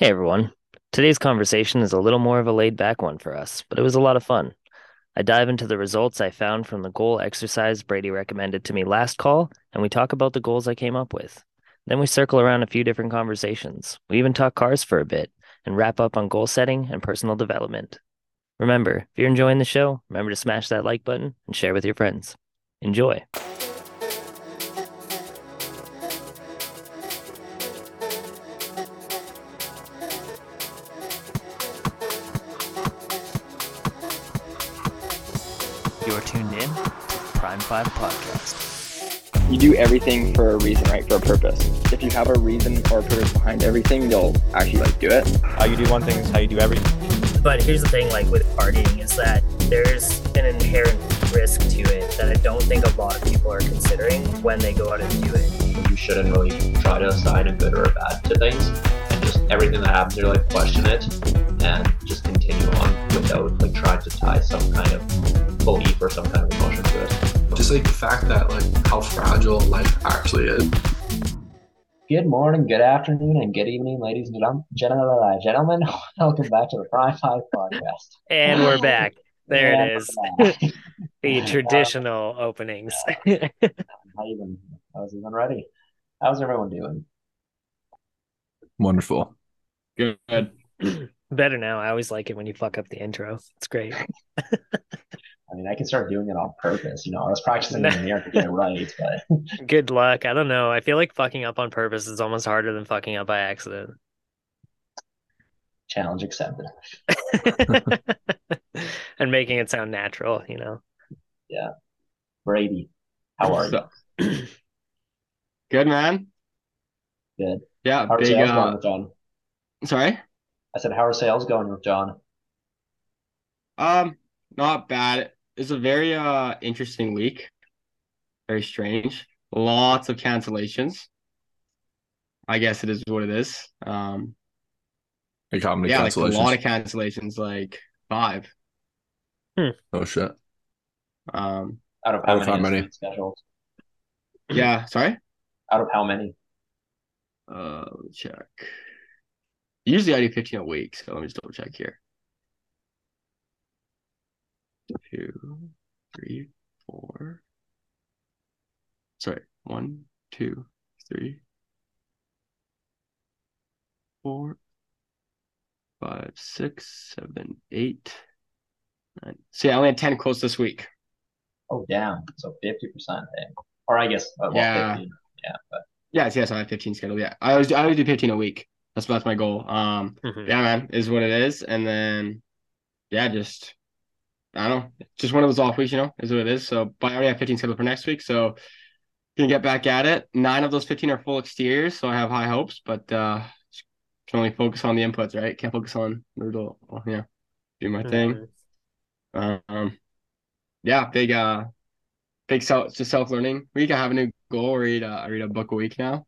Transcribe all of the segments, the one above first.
Hey everyone. Today's conversation is a little more of a laid back one for us, but it was a lot of fun. I dive into the results I found from the goal exercise Brady recommended to me last call, and we talk about the goals I came up with. Then we circle around a few different conversations. We even talk cars for a bit and wrap up on goal setting and personal development. Remember, if you're enjoying the show, remember to smash that like button and share with your friends. Enjoy. 5 Podcast. you do everything for a reason, right? For a purpose. If you have a reason or a purpose behind everything, you'll actually like do it. How you do one thing is how you do everything. But here's the thing, like with partying, is that there's an inherent risk to it that I don't think a lot of people are considering when they go out and do it. you shouldn't really try to assign a good or a bad to things and just everything that happens you're like question it and just continue on without like trying to tie some kind of belief or some kind of emotion to it just like the fact that like how fragile life actually is. Good morning, good afternoon, and good evening, ladies and gentlemen. Gentlemen, gentlemen. welcome back to the Prime Five podcast. And we're back. There And it is. The traditional openings. I'm not even, I was even ready. How's everyone doing? Wonderful. Good. Better now. I always like it when you fuck up the intro. It's great. I mean, I can start doing it on purpose. You know, I was practicing in the mirror to get it right, but Good luck. I don't know. I feel like fucking up on purpose is almost harder than fucking up by accident. challenge accepted. and making it sound natural, you know. Yeah. Brady, how are you? Good man. Good. Yeah, How are big sales going uh with John? sorry. I said, how are sales going with John? Um, not bad. It's a very uh interesting week. Very strange. Lots of cancellations. I guess it is what it is. Um Like how many yeah, like a lot of cancellations, like five. oh shit. Um Out of how Out of how many, many? is scheduled? yeah, sorry. Out of how many? Uh let me check. Usually I do 15 a week, so let me just double check here. Two, three, four. Sorry, one, two, three, four, five, six, seven, eight, nine. So yeah, I only had 10 quotes this week. Oh, damn. So 50%. eh? Or I guess, uh, well, Yeah. 50. Yeah, but Yes, yes, I have 15 scheduled. Yeah. I always I always do 15 a week. That's that's my goal. Um Mhm. yeah, man, is what it is. And then, yeah, just I don't know, just one of those off weeks, you know, is what it is. So, but I already have 15 scheduled for next week, so gonna get back at it. Nine of those 15 are full exteriors, so I have high hopes, but uh, can only focus on the inputs, right? Can't focus on the result. Well, yeah, do my thing. Um, yeah, big uh, big self just self learning We can have a new goal. Read uh, I read a book a week now,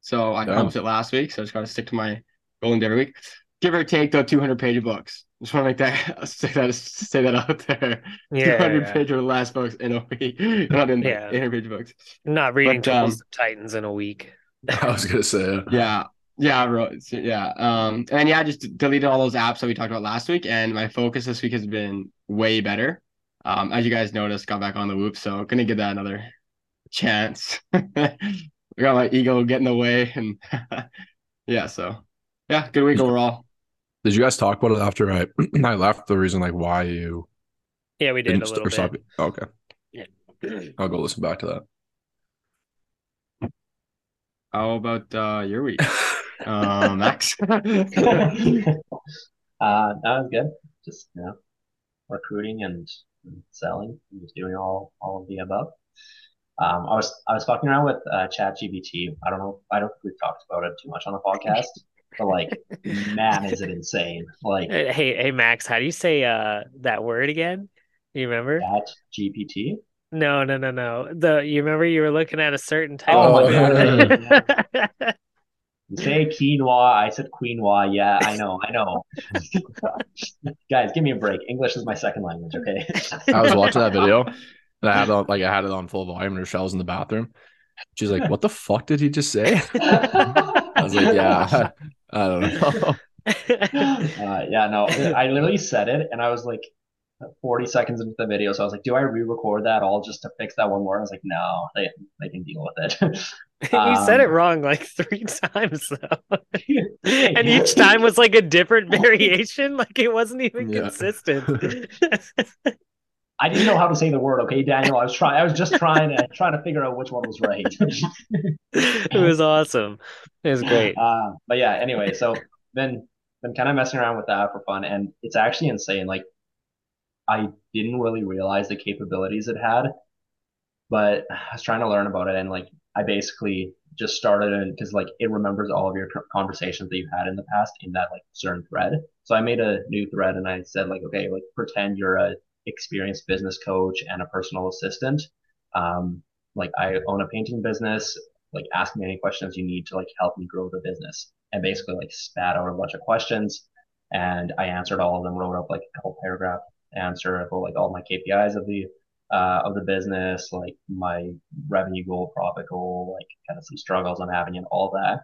so I Damn. accomplished it last week. So I just got to stick to my goal and every week. Give or take the 200 page books. Just want to make that say that say that out there. Yeah, 200 yeah. page or less books in a week. Not in Yeah. 800 page books. Not reading But, um, Titans in a week. I was gonna say Yeah. Yeah, bro. It's- Yeah. Um, and yeah, I just deleted all those apps that we talked about last week, and my focus this week has been way better. Um, as you guys noticed, got back on the whoop, so gonna give that another chance. we got my ego getting in the way, and yeah, so yeah, good week overall. Did you guys talk about it after I I left? The reason like why you Yeah, we did didn't a st- little or bit. stop Okay. I'll go listen back to that. How about uh your week, uh, Max? uh, that was good. Just, you know, recruiting and, and selling and just doing all, all of the above. Um, I was, I was fucking around with, uh, ChatGPT. I don't know. I don't think we've talked about it too much on the podcast, but like, man, is it insane. Like, Hey, hey, hey, Max, how do you say uh that word again? You remember? That GPT. No, no, no, no. The you remember you were looking at a certain type Oh of my You say quinoa, I said quinoa. Yeah, I know, I know. Guys, give me a break. English is my second language, okay? I was watching that video and I had it on like I had it on full volume and Rochelle's in the bathroom She's like, "What the fuck did he just say?" I was like, "Yeah, I, I don't know." uh, yeah, no, I literally said it, and I was like, 40 seconds into the video, so I was like, "Do I re-record that all just to fix that one word?" I was like, "No, they they can deal with it." you said it Um, wrong like three times though. and each time was like a different variation. Like it wasn't even Yeah. consistent. I didn't know how to say the word. Okay, Daniel, I was trying. I was just trying to trying to figure out which one was right. it was awesome. It was great. Uh, but yeah, anyway, so been been kind of messing around with that for fun, and it's actually insane. Like, I didn't really realize the capabilities it had, but I was trying to learn about it, and like, I basically just started it because like it remembers all of your conversations that you had in the past in that like certain thread. So I made a new thread, and I said like, okay, like pretend you're a experienced business coach and a personal assistant. Um, like I own a painting business. Like ask me any questions you need to like help me grow the business and basically like spat out a bunch of questions and I answered all of them, wrote up like a couple paragraph answer about like all my KPIs of the uh, of the business, like my revenue goal, profit goal, like kind of some struggles I'm having and all that.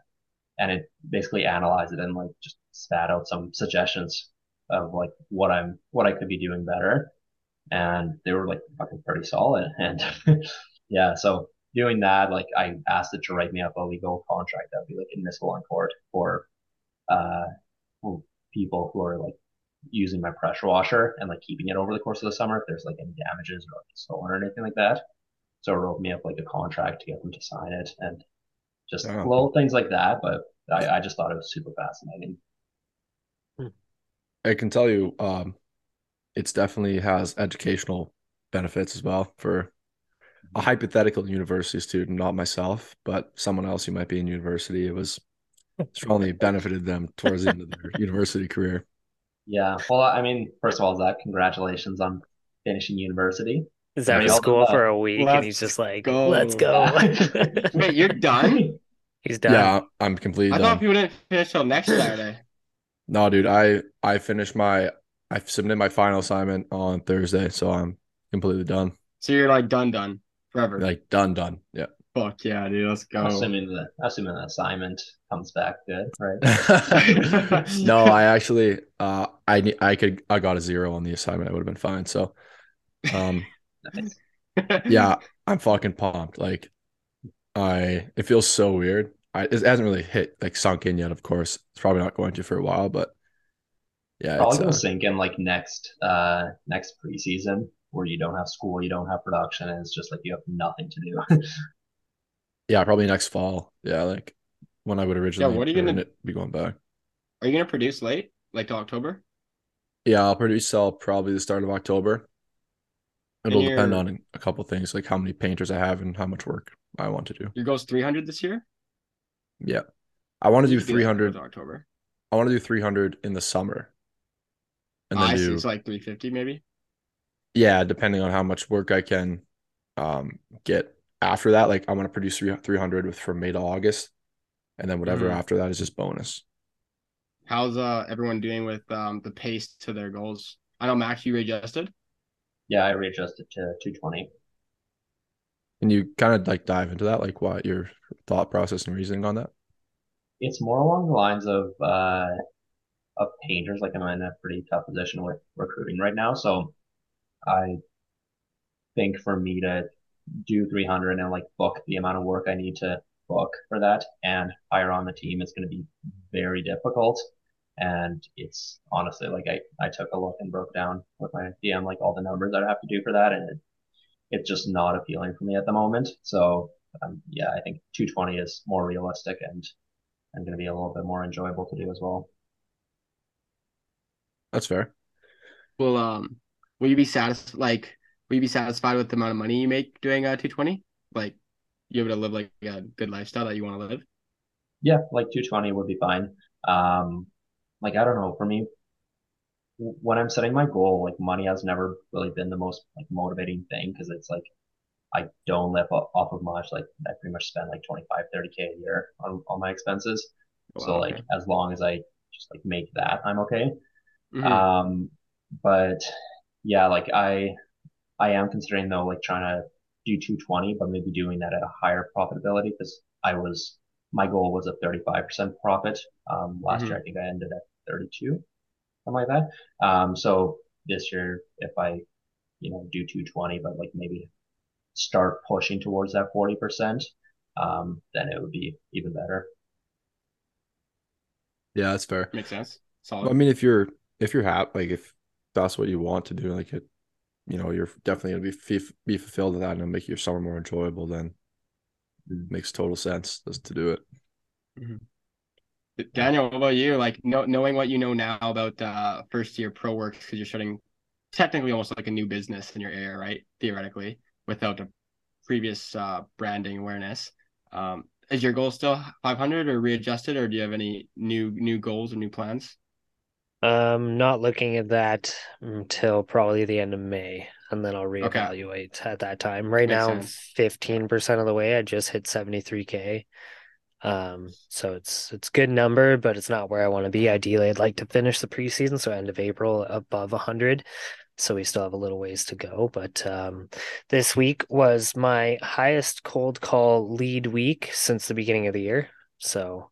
And it basically analyzed it and like just spat out some suggestions of like what I'm what I could be doing better. And they were like fucking pretty solid. And yeah, so doing that, like I asked it to write me up a legal contract that would be like admissible in court for uh people who are like using my pressure washer and like keeping it over the course of the summer if there's like any damages or like stolen or anything like that. So it wrote me up like a contract to get them to sign it and just Yeah. little things like that. But I, I just thought it was super fascinating. I can tell you, um, it's definitely has educational benefits as well for a hypothetical university student, not myself, but someone else who might be in university. It was strongly benefited them towards the end of their university career. Yeah. Well, I mean, first of all, Zach, congratulations on finishing university. He's out of Let's school for a week and he's just like, go. let's go. Wait, you're done? he's done. Yeah, I'm completely I done. thought people didn't finish till next Saturday. No, dude, I I finished my I submitted my final assignment on Thursday, so I'm completely done. So you're like done, done forever. Like done, done. Yeah. Fuck yeah, dude. Let's go. Assuming the assuming the assignment comes back good, right? no, I actually uh I I could I got a zero on the assignment. I would have been fine. So um Nice. yeah, I'm fucking pumped. Like I it feels so weird. I it hasn't really hit like sunk in yet, of course. It's probably not going to for a while, but yeah, Probably it's gonna uh, sink in like next uh next preseason where you don't have school, you don't have production, and it's just like you have nothing to do. yeah, probably next fall. Yeah, like when I would originally Yeah, what are you gonna- be going back. Are you gonna produce late, like to October? Yeah, I'll produce sell probably the start of October. It'll depend on a couple things, like how many painters I have and how much work I want to do. Your goal's 300 this year. Yeah. I want to do 300. towards October. I want to do 300 in the summer. And Oh, then I see. do, So like 350 maybe. yeah, depending on how much work I can um get after that. Like I want to produce three- 300 with from May to August. And then whatever Mhm. after that is just bonus. How's uh everyone doing with um the pace to their goals? I know Max, you readjusted. yeah, I readjusted to 220. Can you kind of like dive into that? Like what your thought process and reasoning on that? It's more along the lines of uh of painters. Like I'm in a pretty tough position with recruiting right now, so I think for me to do 300 and like book the amount of work I need to book for that and hire on the team is going to be very difficult. And it's honestly like I, I took a look and broke down with my DM like all the numbers that I'd have to do for that, and it, it's just not appealing for me at the moment. So um, yeah, I think 220 is more realistic and and going to be a little bit more enjoyable to do as well. That's fair. Will um will you be satisfied like will you be satisfied with the amount of money you make doing uh 220? Like you able to live like a good lifestyle that you want to live? Yeah, like 220 would be fine. Um, like I don't know, for me, when I'm setting my goal, like money has never really been the most like motivating thing because it's like I don't live off, off of much. Like I pretty much spend like 25, 30k a year on, on my expenses. So like okay. as long as I just like make that, I'm okay. Mhm. Um, but yeah, like I, I am considering though, like trying to do 220, but maybe doing that at a higher profitability because I was my goal was a 35% profit. Um, last Mhm. year I think I ended at 32, something like that. Um, so this year if I you know do 220, but like maybe start pushing towards that 40%, um, then it would be even better. Yeah, that's fair. Makes sense. Well, I mean, if you're if you're happy, like if that's what you want to do, like it, you know, you're definitely gonna be f- be fulfilled with that, and make your summer more enjoyable. Then it makes total sense just to do it. Daniel, what about you? Like know, knowing what you know now about uh, first year pro works because you're starting technically almost like a new business in your area, right? Theoretically, without a previous uh, branding awareness. Um, is your goal still 500 or readjusted, or do you have any new new goals or new plans? Um, not looking at that until probably the end of May, and then I'll reevaluate at that time. Right Makes now, fifteen percent of the way. I just hit seventy three k. Um, so it's it's good number, but it's not where I want to be. Ideally, I'd like to finish the preseason, so end of April above hundred. So we still have a little ways to go, but um, this week was my highest cold call lead week since the beginning of the year. So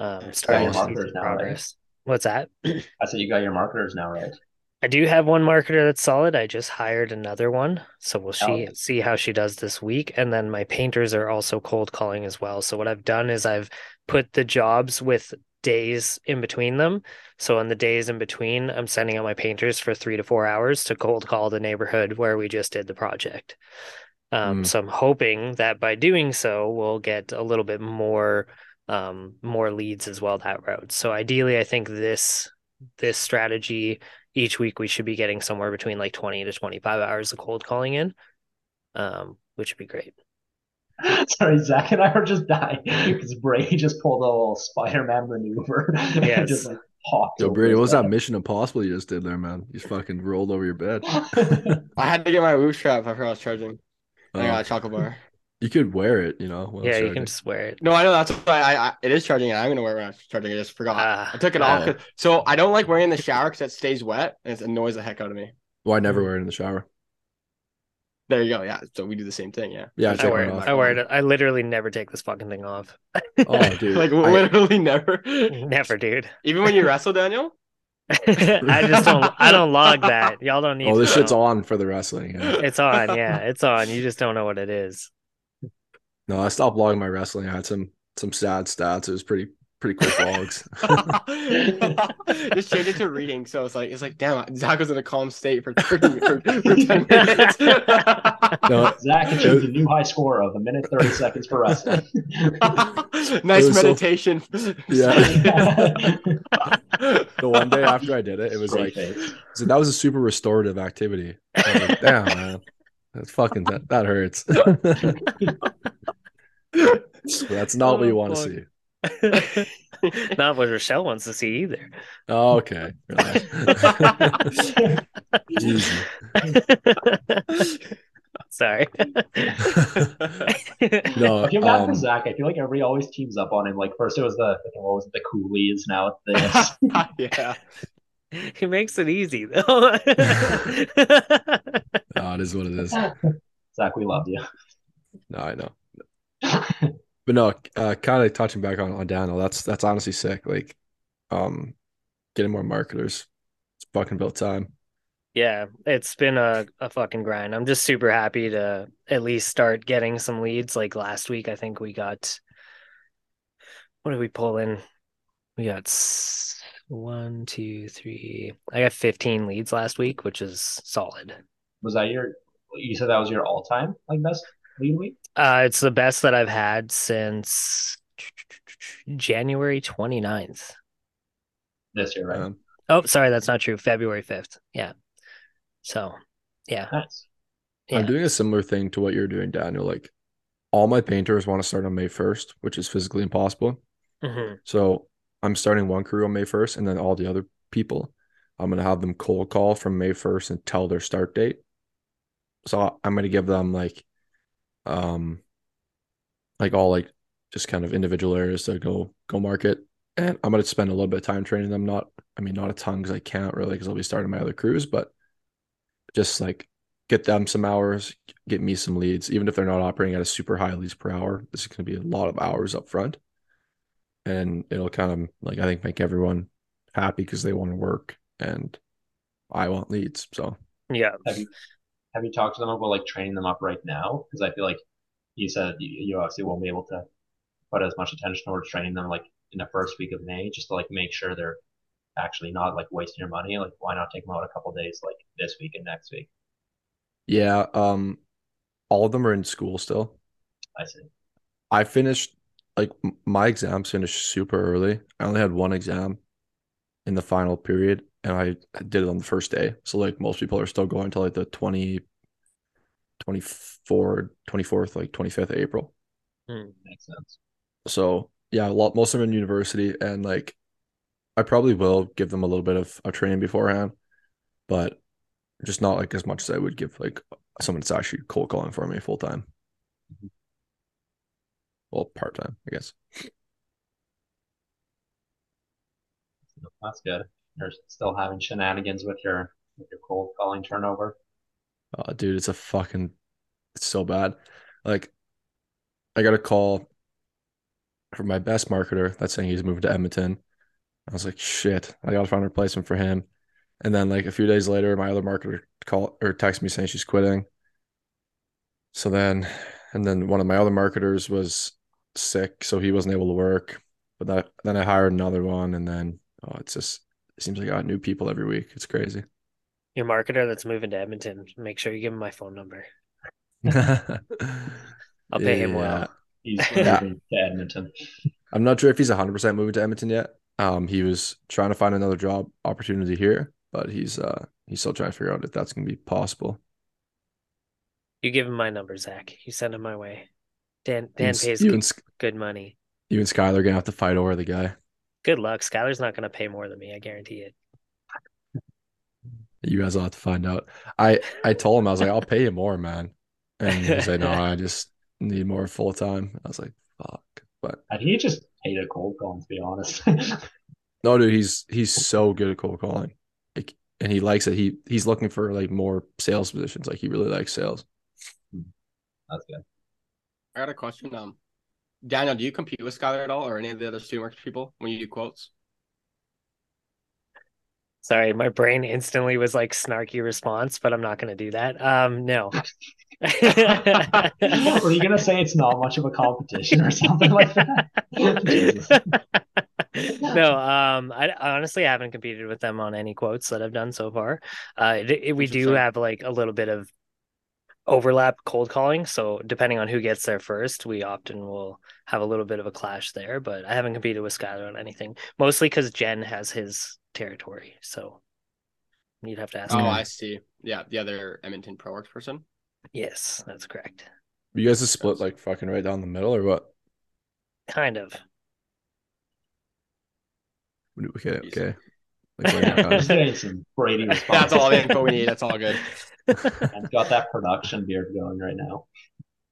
um, starting to see markers some now, right? progress. What's that? I said you got your marketers now, right? I do have one marketer that's solid. I just hired another one, so we'll see Oh. see how she does this week. And then my painters are also cold calling as well. So what I've done is I've put the jobs with days in between them. So on the days in between, I'm sending out my painters for three to four hours to cold call the neighborhood where we just did the project. Um, Mm. so I'm hoping that by doing so, we'll get a little bit more um more leads as well that route. So ideally, I think this this strategy each week we should be getting somewhere between like 20 to 25 hours of cold calling in um which would be great Sorry, Zach and I are just dying because Brady just pulled a little Spider-Man maneuver. and Yes. just like popped. Yo, over Brady, what was that. Mission Impossible you just did there, man? You just fucking rolled over your bed. I had to get my Whoop strap. I forgot I was charging. I got a chocolate bar. You could wear it, you know. while yeah you can just wear it No, I know that's why I, I it is charging and I'm gonna wear it when I'm charging. I just forgot. Ah, I took it off. yeah. 'cause- So I don't like wearing it in the shower because it stays wet and it annoys the heck out of me. Well, I never wear it in the shower. There you go. Yeah. So we do the same thing. Yeah. Yeah, I I wear it. I wear it I literally never take this fucking thing off Oh, dude. like I- literally never. never dude Even when you wrestle, Daniel. I just don't I don't log that y'all don't need oh, to this shit's know. on for the wrestling. yeah. it's on yeah it's on you just don't know what it is No, I stopped logging my wrestling. I had some some sad stats. It was pretty pretty quick logs. Just change it to reading. So it's like it's like damn. Zach was in a calm state for 30, for, for ten minutes. No, Zach achieved a new high score of a minute thirty seconds for wrestling. nice was so- meditation. Yeah. the one day after I did it, it was Straight like so that was a super restorative activity. I was like, Damn, man. That's fucking that, that hurts. That's not what you Oh, want to see. not what Rochelle wants to see either Oh, okay. Sorry No, I feel bad for um, Zach. I feel like everybody always teams up on him. Like first it was the what was it, the coolies, now it's this. yeah. He makes it easy though. oh, it is what it is. Zach, we love you. No, I know. But no, uh, kind of touching back on, on Daniel, that's that's honestly sick. Like, um, getting more marketers, it's fucking built time. yeah, it's been a, a fucking grind. I'm just super happy to at least start getting some leads. Like last week, I think we got what did we pull in? We got s- one, two, three. I got 15 leads last week, which is solid. Was that your? You said that was your all-time like best lead week. Uh, it's the best that I've had since January 29th. this year, right? Um, Oh, sorry, that's not true. February 5th. Yeah. So, yeah. nice. Yeah. I'm doing a similar thing to what you're doing, Daniel. Like, all my painters want to start on May 1st, which is physically impossible. hmm So I'm starting one crew on May 1st, and then all the other people, I'm gonna have them cold call from May 1st until their start date. So I'm gonna give them like, um, like all like just kind of individual areas to go go market, and I'm gonna spend a little bit of time training them. Not, I mean, not a ton because I can't really because I'll be starting my other crews, but just like get them some hours, get me some leads, even if they're not operating at a super high leads per hour. This is going to be a lot of hours up front, and it'll kind of like I think make everyone happy because they want to work and I want leads. So Yeah. Have you have you talked to them about like training them up right now? Because I feel like you said you, obviously won't be able to put as much attention towards training them like in the first week of May, just to like make sure they're actually not like wasting your money. Like, why not take them out a couple days like this week and next week? yeah, um, all of them are in school still. I see. I finished like my exams finished super early. I only had one exam in the final period and I did it on the first day. So like most people are still going to like the 20 24 24th like 25th of April. Hmm. Makes sense. So yeah, a lot most of them in university and like I probably will give them a little bit of a training beforehand, but just not like as much as I would give like someone that's actually cold calling for me full time. Mm-hmm. Well, part time, I guess. That's good. You're still having shenanigans with your with your cold calling turnover. Uh, dude, it's a fucking, it's so bad. Like, I got a call from my best marketer that's saying he's moving to Edmonton. I was like, shit, I gotta find a replacement for him. And then like a few days later, my other marketer call or text me saying she's quitting. So then, and then one of my other marketers was sick, so he wasn't able to work. But that then I hired another one, and then oh, it's just it seems like I got new people every week. It's crazy. Your marketer that's moving to Edmonton, make sure you give him my phone number. I'll I'll pay him well. He's Yeah. to Edmonton. I'm not sure if he's 100% moving to Edmonton yet. Um, he was trying to find another job opportunity here, but he's uh he's still trying to figure out if that's gonna be possible. You give him my number, Zach. You send him my way. Dan Dan and, pays you good, and, good money. you and Skylar are gonna have to fight over the guy. Good luck. Skylar's not gonna pay more than me, I guarantee it. You guys will have to find out. I I told him I was like, I'll pay you more, man, and he was like, No, I just need more full time. I was like, Fuck. But I think he just hated a cold calling, to be honest. no, dude, he's he's so good at cold calling, like, and he likes it. He he's looking for like more sales positions. Like he really likes sales. That's good. I got a question. Um, Daniel, do you compete with Skylar at all, or any of the other Studentworks people when you do quotes? Sorry, my brain instantly was like snarky response, but I'm not gonna do that. Um, no. Were you gonna say it's not much of a competition or something like that? No, um, I, I honestly haven't competed with them on any quotes that I've done so far. Uh, it, it- we do have like a little bit of overlap cold calling, so depending on who gets there first, we often will have a little bit of a clash there. But I haven't competed with Skylar on anything, mostly because Jen has his territory, so you'd have to ask. Oh, her. I see. Yeah, the other Edmonton Pro Works person. Yes, that's correct. You guys are split like fucking right down the middle, or what? Kind of. Okay, okay. Like, where you Just guys- getting some Brady. That's all the info we need. That's all good. I've got that production beard going right now.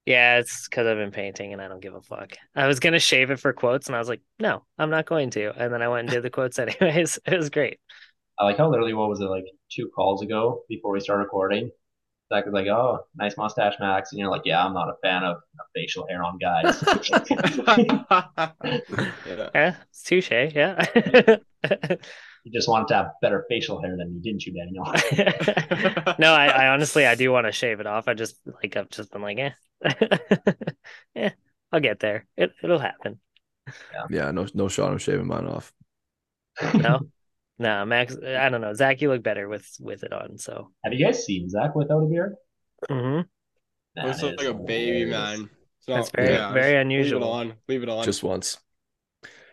Yeah, it's because I've been painting and I don't give a fuck. I was gonna shave it for quotes and I was like, no, I'm not going to. And then I went and did the quotes anyways. It was great. I like how literally what was it like two calls ago before we started recording? Zach was like, "Oh, nice mustache, Max," and you're like, "Yeah, I'm not a fan of of facial hair on guys." yeah. Yeah, it's touche. Yeah. You just wanted to have better facial hair than you, didn't you, Daniel? no, I, I honestly I do want to shave it off. I just like I've just been like, eh, yeah, I'll get there. It it'll happen. yeah, yeah, no, no shot. I'm shaving mine off. No, no, Max. I don't know. Zach, you look better with with it on. So, Have you guys seen Zach without a beard? Mm hmm Nah, Looks like a baby, hilarious. man. So, That's very- yeah, very unusual. Leave it on. Leave it on. Just once.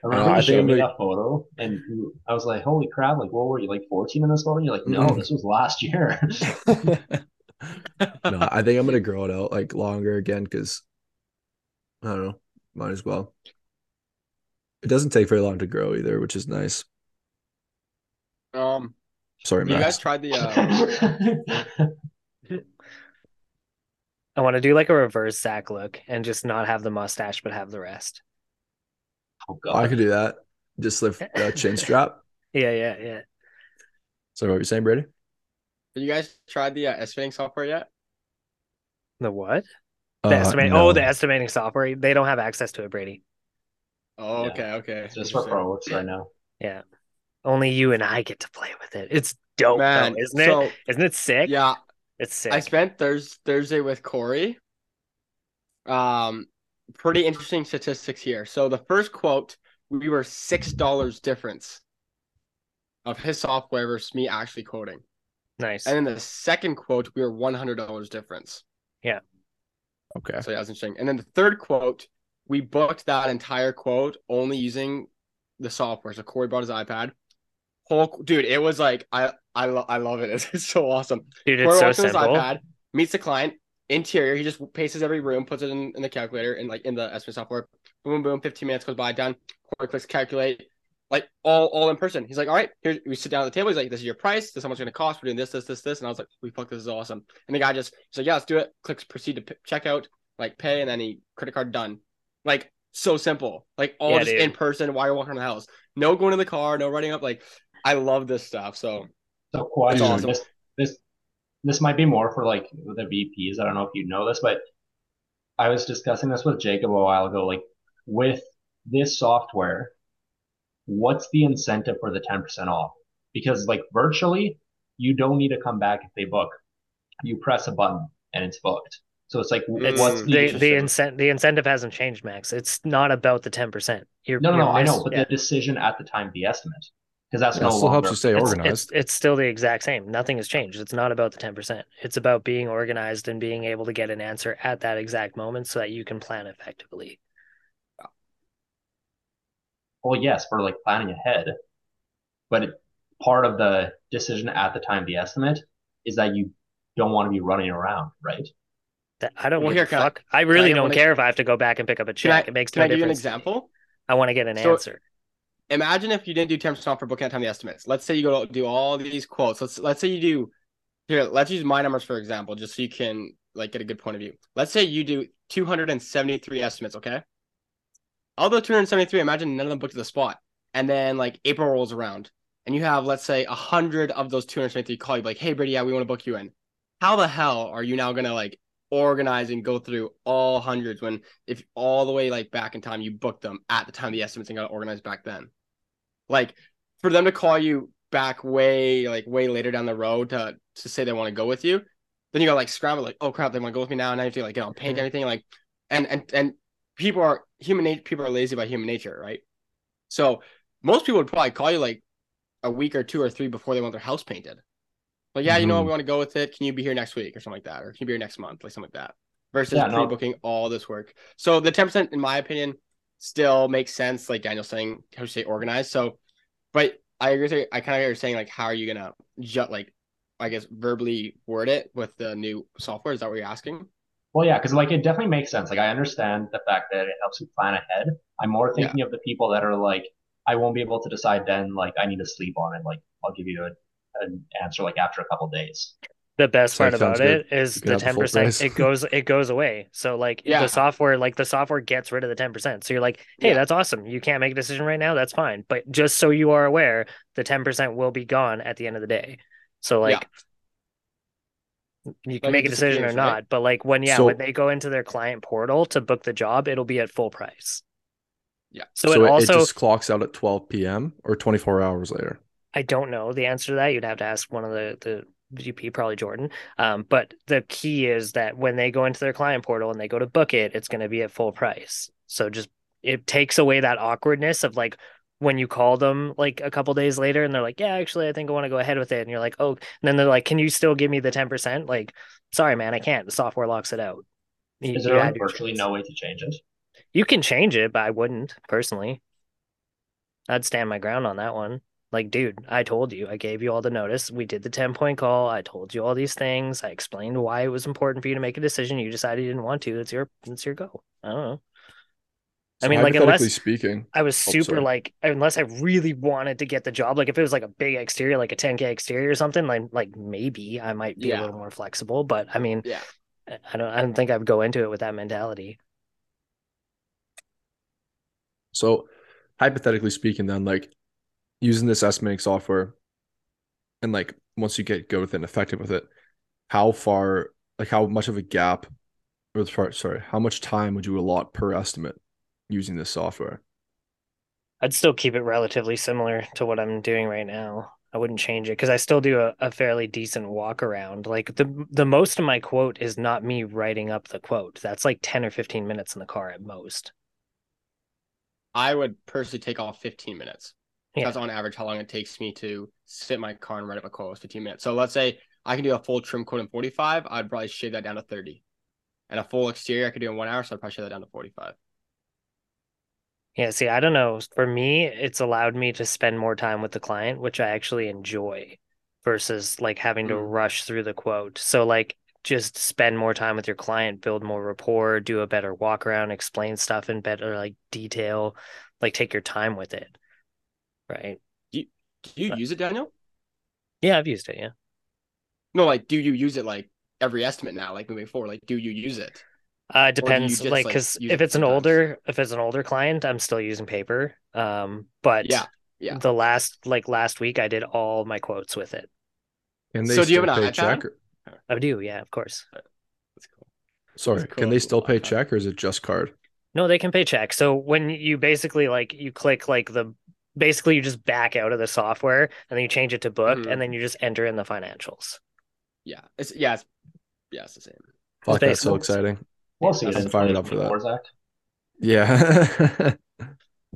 I remember I you showed me that photo, and I was like, "Holy crap! Like, what were you like 14 in this photo?" And you're like, "No, Mhm. this was last year." no, I think I'm gonna grow it out like longer again because I don't know. Might as well. It doesn't take very long to grow either, which is nice. um, Sorry, you guys tried the uh, I want to do like a reverse Zach look and just not have the mustache, but have the rest. Oh god! I could do that. Just lift the chin strap. Yeah, yeah, yeah. So what you're saying, Brady? Have you guys tried the uh, estimating software yet? The what? The Uh, estimating. no. Oh, the estimating software. They don't have access to it, Brady. Oh, Yeah. okay, okay. It's just for Interesting. pros right now. Yeah. Only you and I get to play with it. It's dope, Man, though, isn't it? so Isn't it sick? yeah, It's sick. I spent Thurs Thursday with Corey. Um, pretty interesting statistics here. So the first quote, we were six dollars difference of his software versus me actually quoting, nice. and then the second quote, we were one hundred dollars difference. Yeah. Okay. So yeah, that's interesting. And then the third quote, we booked that entire quote only using the software. So Corey brought his iPad. Whole dude, it was like I I lo- I love it. It's, it's so awesome. Dude, Corey it's so walks his simple. iPad, meets the client, interior. He just paces every room, puts it in, in the calculator and like in the estimate software. Boom, boom. Fifteen minutes goes by, done. Corey clicks calculate, like all all in person. He's like, all right, here we sit down at the table. He's like, this is your price. This is how much it's gonna cost. We're doing this, this, this, this. And I was like, we fuck, this is awesome. And the guy just he's like, yeah, let's do it. Clicks proceed to p- checkout, like pay, and then he credit card done. Like so simple. Like all Yeah, just dude. in person while you're walking around the house. No going in the car, no running up. Like I love this stuff. So So question, awesome. this this this might be more for like the VPs. I don't know if you know this, but I was discussing this with Jacob a while ago. Like with this software, what's the incentive for the 10% off? Because like virtually, you don't need to come back if they book. You press a button and it's booked. So it's like It's- what's Mm, the the the interesting. incent the incentive hasn't changed, Max. It's not about the ten percent. You're no no you're no I know, but yeah. the decision at the time of the estimate because that's Yeah, no it still longer helps you stay organized. It's, it's still the exact same. Nothing has changed. It's not about the 10%. It's about being organized and being able to get an answer at that exact moment so that you can plan effectively. well yes for like planning ahead, but it, part of the decision at the time the estimate is that you don't want to be running around, right? That I don't Well, give here, a can I- fuck. I, really get don't one care if I have to go back and pick up a can I, check. it makes no difference. can no I give you an difference. to me. example? I want to get an So- answer. Imagine if you didn't do 10% off for booking at time the estimates. Let's say you go do all these quotes. Let's let's say you do here, let's use my numbers for example, just so you can like get a good point of view. Let's say you do 273 estimates, okay? All those 273, imagine none of them booked to the spot. And then like April rolls around and you have, let's say, a hundred of those 273 call you like, hey Brady, yeah, we want to book you in. How the hell are you now gonna like organize and go through all hundreds when if all the way like back in time you booked them at the time of the estimates and got organized back then? Like for them to call you back way like way later down the road to to say they want to go with you, then you got like scramble like, oh crap, they want to go with me now, and I have to like get on paint Mhm. everything like, and and and people are human nature. People are lazy by human nature, right? So most people would probably call you like a week or two or three before they want their house painted. Like, yeah, you know what, Mhm. we want to go with it. Can you be here next week or something like that, or can you be here next month, like something like that? Versus Yeah, pre-booking all this work. So the ten percent, in my opinion, still makes sense. Like Daniel's saying, how to say organized. So, but I agree. I kind of you're saying like, how are you gonna ju- like, I guess verbally word it with the new software? Is that what you're asking? Well, yeah, because like it definitely makes sense. Like I understand the fact that it helps you plan ahead. I'm more thinking of the people that are like, I won't be able to decide then. Like I need to sleep on it. Like I'll give you a, an answer like after a couple days. The best part about good. it is the 10% It goes it goes away. So like Yeah. the software, like the software gets rid of the ten percent. So you're like, hey, Yeah. that's awesome. You can't make a decision right now. That's fine. But just so you are aware, the ten percent will be gone at the end of the day. So like. You can Like, make a decision or disappears, right? not, but like when yeah, So- when they go into their client portal to book the job, it'll be at full price. Yeah. So, So, it it, also just clocks out at 12 p.m. or 24 hours later. I don't know the answer to that. You'd have to ask one of the the GP, probably Jordan. Um, but the key is that when they go into their client portal and they go to book it, it's going to be at full price. So just it takes away that awkwardness of like when you call them like a couple days later and they're like, yeah, actually, I think I want to go ahead with it, and you're like, oh, and then they're like, can you still give me the ten percent? Like, sorry, man, I can't. The software locks it out. You- Is there had like your virtually no way to change it? You can change it, but I wouldn't personally. I'd stand my ground on that one. Like, dude, I told you, I gave you all the notice. We did the 10 point call. I told you all these things. I explained why it was important for you to make a decision. You decided you didn't want to. It's your it's your go. I don't know. I mean, like, unless- speaking, I was Oh, super sorry. like unless I really wanted to get the job, like if it was like a big exterior, like a 10k exterior or something, like like maybe I might be Yeah. a little more flexible. But I mean, Yeah. I don't I don't think I would go into it with that mentality. so hypothetically speaking, then like using this estimating software, and like once you get good with it and effective with it, how far like how much of a gap or sorry, sorry, how much time would you allot per estimate using this software? I'd still keep it relatively similar to what I'm doing right now. I wouldn't change it because I still do a, a fairly decent walk around. Like the the most of my quote is not me writing up the quote. That's like 10 or 15 minutes in the car at most. I would personally take off 15 minutes. Yeah. That's on average how long it takes me to sit in my car and write up a quote is 15 minutes. So let's say I can do a full trim quote in 45, I'd probably shave that down to 30. And a full exterior I could do in one hour, so I'd probably shave that down to 45. Yeah, see, I don't know. For me, it's allowed me to spend more time with the client, which I actually enjoy versus like having to Mm. rush through the quote. So like just spend more time with your client, build more rapport, do a better walk around, explain stuff in better like detail, like take your time with it. Right? Do you Uh, use it, Daniel? Yeah, I've used it, yeah. No, like do you use it like every estimate now, like moving forward? Like do you use it? Uh, it depends, just, like, like, because use if it it's an older, if it's an older client, I'm still using paper. Um, but Yeah, yeah. the last, like last week, I did all my quotes with it. Can they So do you have still an pay iPad? check? Or, I do, yeah, of course. That's cool. sorry, That's can they still pay check or is it just card? No, they can pay check. So when you basically like you click like the basically you just back out of the software and then you change it to booked Mhm. and then you just enter in the financials. Yeah. It's yeah, it's yeah, it's the same. Fuck, that's so exciting. We'll also get I'm fired up for that. 2024, Yeah.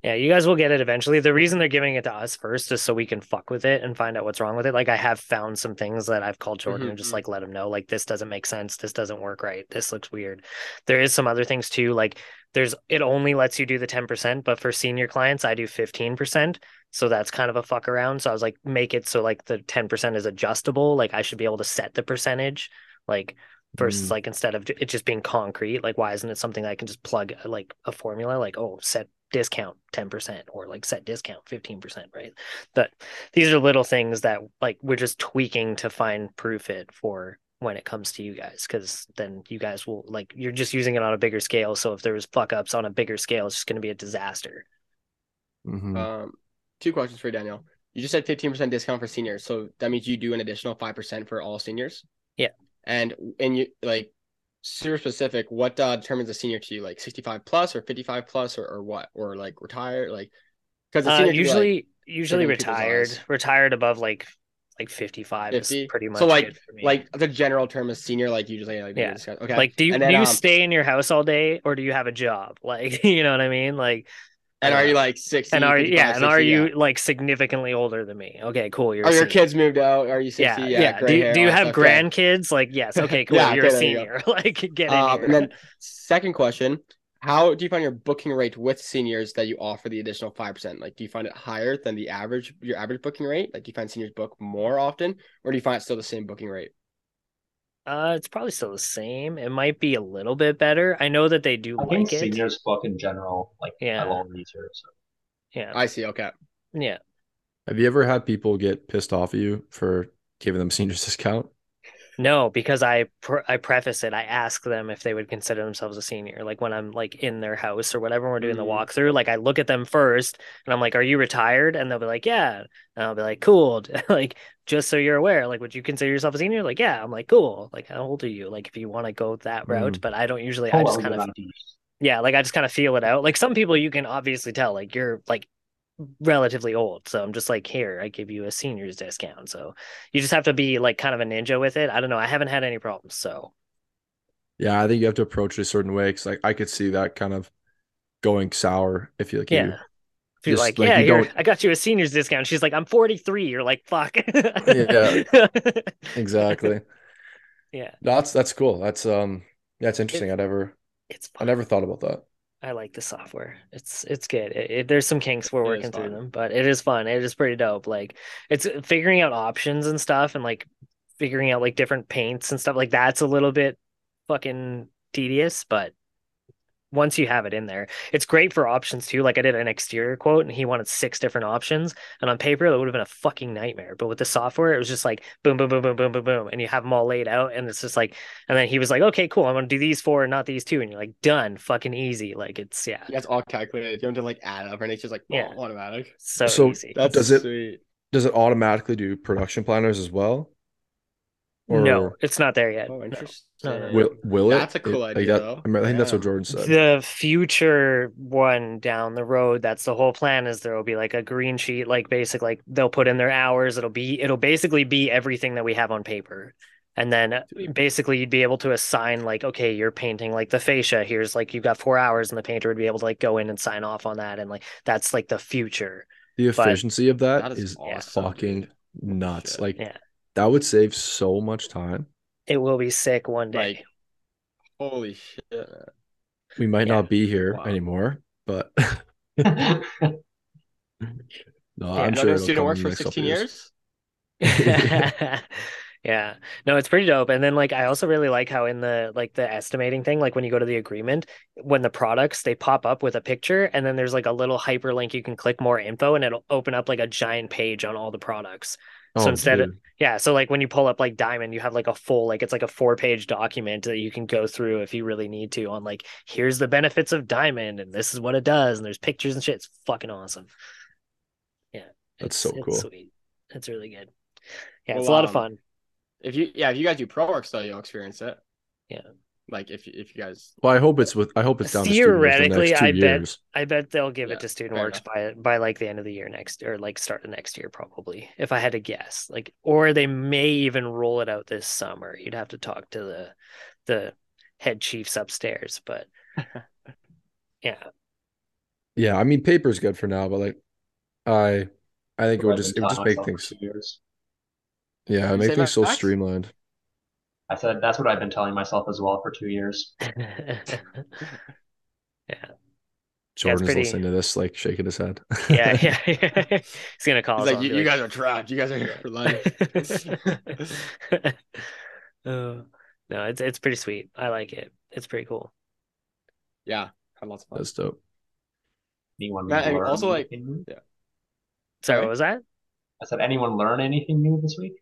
Yeah, you guys will get it eventually. The reason they're giving it to us first is so we can fuck with it and find out what's wrong with it. Like I have found some things that I've called Jordan Mhm, and just mhm. like let him know like this doesn't make sense. This doesn't work right. This looks weird. There is some other things too. Like there's it only lets you do the 10%, but for senior clients, I do 15%. So that's kind of a fuck around. So I was like, make it so like the 10% is adjustable. Like I should be able to set the percentage. Like versus Mm. like instead of it just being concrete, like why isn't it something that I can just plug like a formula like, oh, set discount 10% or like set discount 15%, right? but these are little things that like we're just tweaking to find proof it for when it comes to you guys because then you guys will like you're just using it on a bigger scale so if there was fuck ups on a bigger scale it's just going to be a disaster Mhm. Um, two questions for you, Daniel. You just said 15% discount for seniors. So that means you do an additional 5% for all seniors? Yeah. And and you like super specific, what uh, determines a senior to you? Like 65 plus or 55 plus or, or what? Or like retired? Like because uh, usually usually different people's retired retired above like like 55 50? is pretty much So like good for me. like the general term is senior, like usually like Yeah. discount. okay. like do you then, do you um, stay in your house all day or do you have a job like you know what i mean like and are you like 60? and are 55, yeah and are 60? you Yeah. like significantly older than me okay cool you're Are your kids moved out? Are you 60? yeah Yeah. yeah, do, you- do you have stuff. Okay. grandkids like yes okay cool Yeah, you're okay, a there you senior like get in Um, here and then second question, how do you find your booking rate with seniors that you offer the additional 5%? Like, do you find it higher than the average, your average booking rate? Like, do you find seniors book more often or do you find it still the same booking rate? uh it's probably still the same it might be a little bit better i know that they do I like think it seniors book in general, like Yeah. a little easier. So yeah I see. Okay. yeah Have you ever had people get pissed off at you for giving them seniors discount? No, because I pre- I preface it. I ask them if they would consider themselves a senior. Like when I'm like in their house or whatever, we're doing the Mm. walkthrough. Like I look at them first, and I'm like, "Are you retired?" And they'll be like, "Yeah." And I'll be like, "Cool." like just so you're aware, like, would you consider yourself a senior? Like, yeah. I'm like, "Cool." Like, how old are you? Like, if you want to go that route, Mm. but I don't usually. Pull I just kind of yeah, like I just kind of feel it out. Like some people you can obviously tell, like you're like relatively old. So I'm just like, here, I give you a senior's discount. So you just have to be like kind of a ninja with it. I don't know. I haven't had any problems. So Yeah, I think you have to approach it a certain way because like I could see that kind of going sour if you like you yeah. If you're just, like, like, yeah, you here, I got you a senior's discount. She's like, I'm 43. You're like, fuck. Yeah. exactly. yeah. That's that's cool. That's um yeah, it's interesting. I never It's I never thought about that. I like the software. It's it's good. It, it- there's some kinks we're It working through them, but it is fun. It is pretty dope. Like it's figuring out options and stuff, and like figuring out like different paints and stuff. Like that's a little bit fucking tedious, but once you have it in there, it's great for options too. Like I did an exterior quote, and he wanted six different options, and on paper that would have been a fucking nightmare. But with the software, it was just like boom, boom, boom, boom, boom, boom, boom, and you have them all laid out, and it's just like, and then he was like, okay, cool, I'm gonna do these four and not these two, and you're like, done, fucking easy. Like it's yeah, Yeah, it's all calculated. You don't have to like add up And. It's just like Yeah. automatic. so, So easy. That's Does it- sweet. Does it automatically do production planners as well? No, it's not there yet. Oh, interesting. No, no, no. will will it? That's a cool It- like idea, that- though. I, mean, I think that's what Yeah. Jordan said. The future one down the road, that's the whole plan is there will be like a green sheet, like basic, like they'll put in their hours. It'll be, it'll basically be everything that we have on paper. And then uh, basically you'd be able to assign like, okay, you're painting like the fascia. Here's like, you've got four hours and the painter would be able to like go in and sign off on that. And like, that's like the future. The but- efficiency of that That is is awesome, fucking nuts. Shit. Like Yeah. That would save so much time. It will be sick one day. Like, holy shit. We might Yeah. not be here Wow. anymore, but no, Yeah. I'm sure it'll student come works for 16 years. years. yeah no it's pretty dope and then like i also really like how in the like the estimating thing like when you go to the agreement when the products they pop up with a picture and then there's like a little hyperlink you can click more info and it'll open up like a giant page on all the products so Oh, instead of yeah so like when you pull up like diamond you have like a full like it's like a four page document that you can go through if you really need to on like here's the benefits of diamond and this is what it does and there's pictures and shit it's fucking awesome yeah That's it's- so it's cool. sweet it's really good yeah it's a lot of um, fun If you, yeah, if you guys do pro work though, you'll experience it. Yeah. Like if if you guys, Well, I hope it's with. I hope it's down to student work for the Theoretically, next two I bet- years. I bet they'll give Yeah, it to Student Works by by like the end of the year next or like start of next year probably if I had to guess like or they may even roll it out this summer you'd have to talk to the the head chiefs upstairs but yeah Yeah, I mean, paper's good for now, but like, I, I think it would just, it would just make things, two years. yeah, You make things so Max? streamlined. I said that's what I've been telling myself as well for two years. Yeah. Jordan's pretty- listening to this, like shaking his head. yeah yeah he's gonna call he's us like, you, you be guys are trapped. You guys are here for life. Uh, no it's it's pretty sweet I like it it's pretty cool yeah, had lots of fun. That's dope. Anyone That- learn also, like- anything new? sorry Sorry? what was that I said, anyone learn anything new this week?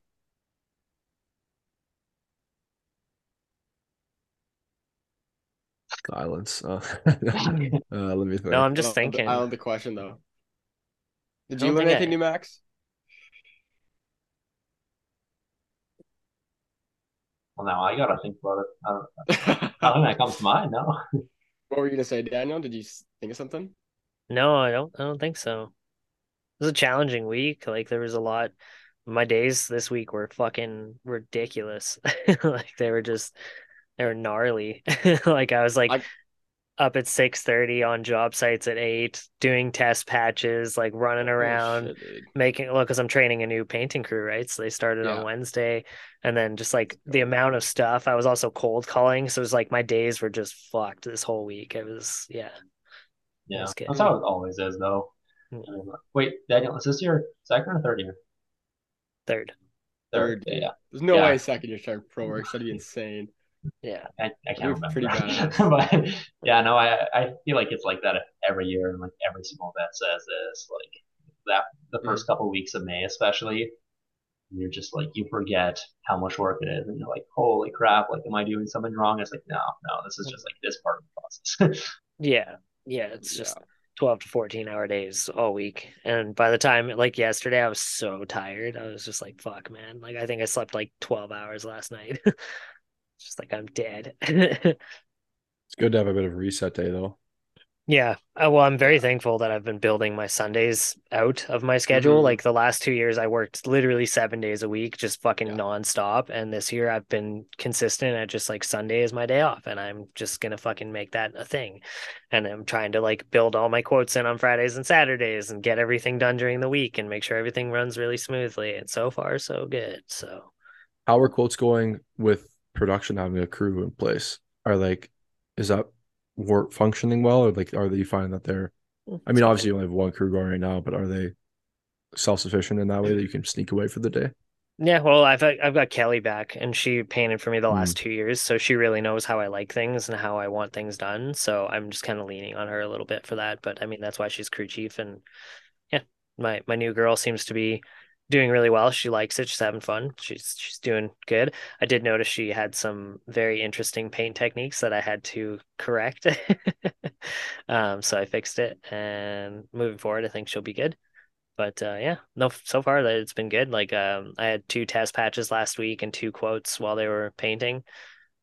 Silence. Uh, uh, let me think. no I'm just love thinking I love the question though. Did you don't learn anything I- new, Max? Well, now I gotta think about it. I don't, nothing that comes to mind. No. what were you gonna say, Daniel? Did you think of something? No, I don't. I don't think so. It was a challenging week. Like there was a lot. My days this week were fucking ridiculous. Like they were just, they were gnarly. Like I was like I- up at six thirty on job sites at eight, doing test patches, like running oh, Holy around, shit, making look because I'm training a new painting crew, right? So they started Yeah. on Wednesday, and then just like the amount of stuff. I was also cold calling, so it was like my days were just fucked this whole week. It was yeah. Yeah, That's that's how it always is, though. Yeah. I mean, wait, Daniel, is this your second or third year? Third. Third. Yeah, There's no Yeah. way second year start pro work. That'd be mm-hmm. insane. Yeah. I, I can't remember. pretty but yeah, no, I I feel like it's like that every year, and like every single vet says this. Like that, the Mm. first couple weeks of May, especially, you're just like you forget how much work it is, and you're like, holy crap! Like, am I doing something wrong? It's like, no, no, this is just like this part of the process. Yeah. Yeah. It's Yeah. just 12 to 14 hour days all week. And by the time, like yesterday, I was so tired. I was just like, fuck, man. Like, I think I slept like 12 hours last night. just like, I'm dead. It's good to have a bit of a reset day, though. Yeah. Uh, well, I'm very thankful that I've been building my Sundays out of my schedule. Mhm. Like the last two years, I worked literally seven days a week, just fucking Yeah. nonstop. And this year, I've been consistent at just like Sunday is my day off, and I'm just gonna fucking make that a thing. And I'm trying to like build all my quotes in on Fridays and Saturdays and get everything done during the week and make sure everything runs really smoothly. And so far, so good. So How are quotes going with production having a crew in place? Are like, is that work functioning well, or like, are they finding that they're? I mean, obviously, you only have one crew going right now, but are they self sufficient in that way that you can sneak away for the day? Yeah, well, I've I've got Kelly back, and she painted for me the Mm. last two years, so she really knows how I like things and how I want things done. So I'm just kind of leaning on her a little bit for that. But I mean, that's why she's crew chief, and yeah, my my new girl seems to be doing really well. She likes it. She's having fun. She's she's doing good. I did notice she had some very interesting paint techniques that I had to correct. um, so I fixed it, and moving forward, I think she'll be good. but uh, yeah, no, so far that it's been good. Like um, I had two test patches last week and two quotes while they were painting,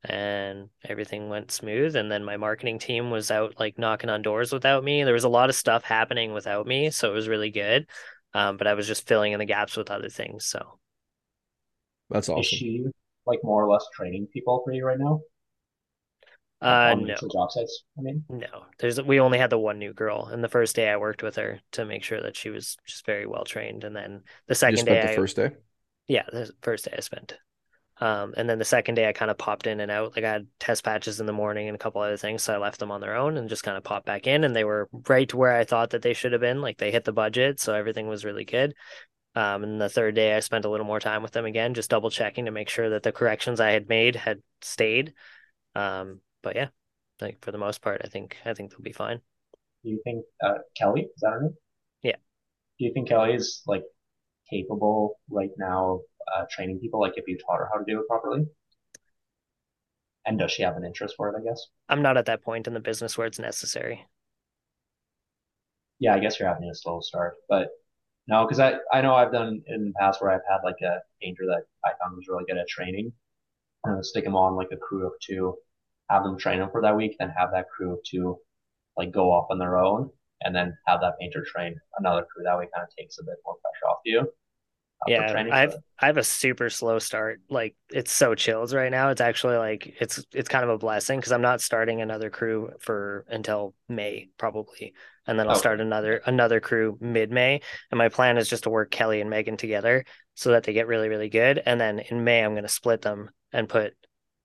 and everything went smooth. And then my marketing team was out like knocking on doors without me. There was a lot of stuff happening without me, so it was really good. Um, but I was just filling in the gaps with other things. So That's awesome. Is she like more or less training people for you right now? uh, on no, job sites, I mean. no, there's we only had the one new girl, and the first day I worked with her to make sure that she was just very well trained, and then the You second just day spent the I first day. Yeah, the first day I spent. Um, and then the second day I kind of popped in and out. Like I had test patches in the morning and a couple other things, so I left them on their own and just kind of popped back in, and they were right to where I thought that they should have been. Like they hit the budget, so everything was really good. Um, and the third day I spent a little more time with them again, just double checking to make sure that the corrections I had made had stayed. Um, but yeah, like for the most part, I think I think they'll be fine. Do you think uh, Kelly, is that her name? Yeah. Do you think Kelly is like capable right now uh, training people, like if you taught her how to do it properly? And does she have an interest for it, I guess? I'm not at that point in the business where it's necessary. Yeah, I guess you're having a slow start, but no, because I, I know I've done in the past where I've had like a painter that I found was really good at training, and stick them on like a crew of two, have them train them for that week, then have that crew of two like go off on their own, and then have that painter train another crew. That way, kind of takes a bit more pressure off you. Yeah, I've I have a super slow start. Like it's so chills right now. It's actually like it's it's kind of a blessing because I'm not starting another crew for until May probably, and then I'll Okay. start another another crew mid May. And my plan is just to work Kelly and Megan together so that they get really really good. And then in May I'm going to split them and put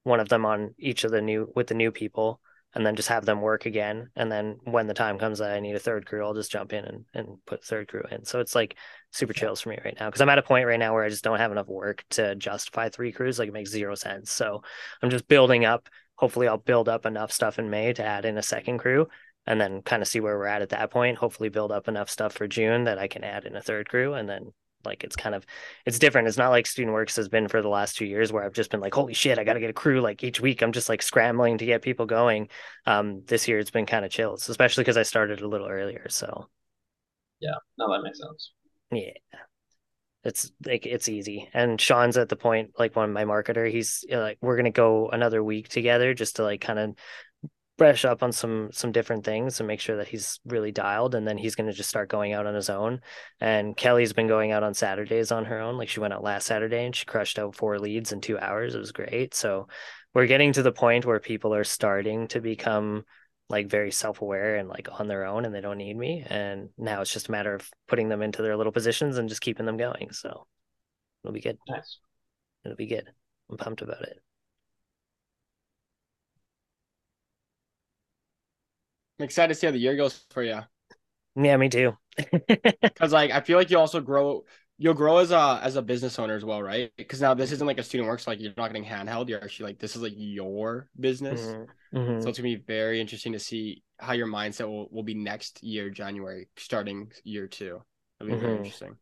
one of them on each of the new with the new people, and then just have them work again. And then when the time comes that I need a third crew, I'll just jump in and and put third crew in. So it's like super chills for me right now because I'm at a point right now where I just don't have enough work to justify three crews. Like it makes zero sense. So I'm just building up. Hopefully, I'll build up enough stuff in May to add in a second crew and then kind of see where we're at at that point. Hopefully, build up enough stuff for June that I can add in a third crew and then. Like it's kind of, it's different. It's not like Student Works has been for the last two years where I've just been like, holy shit, I got to get a crew. Like each week, I'm just like scrambling to get people going. Um, this year it's been kind of chills, especially because I started a little earlier. So yeah, no, that makes sense. yeah. It's like it's easy. And Sean's at the point, like one of my marketer, he's like, we're gonna go another week together just to like kind of brush up on some some different things and make sure that he's really dialed. And then he's gonna just start going out on his own. And Kelly's been going out on Saturdays on her own. Like she went out last Saturday and she crushed out four leads in two hours. It was great. So we're getting to the point where people are starting to become like very self-aware and like on their own and they don't need me and now it's just a matter of putting them into their little positions and just keeping them going so it'll be good Nice. it'll be good i'm pumped about it I'm excited to see how the year goes for you. yeah me too Because like I feel like you also grow you'll grow as a as a business owner as well, right? Because now this isn't like a student works, like you're not getting handheld. You're actually like this is like your business. Mhm. Mhm. So it's gonna be very interesting to see how your mindset will, will be next year, January, starting year two. It'll be very Mhm. interesting.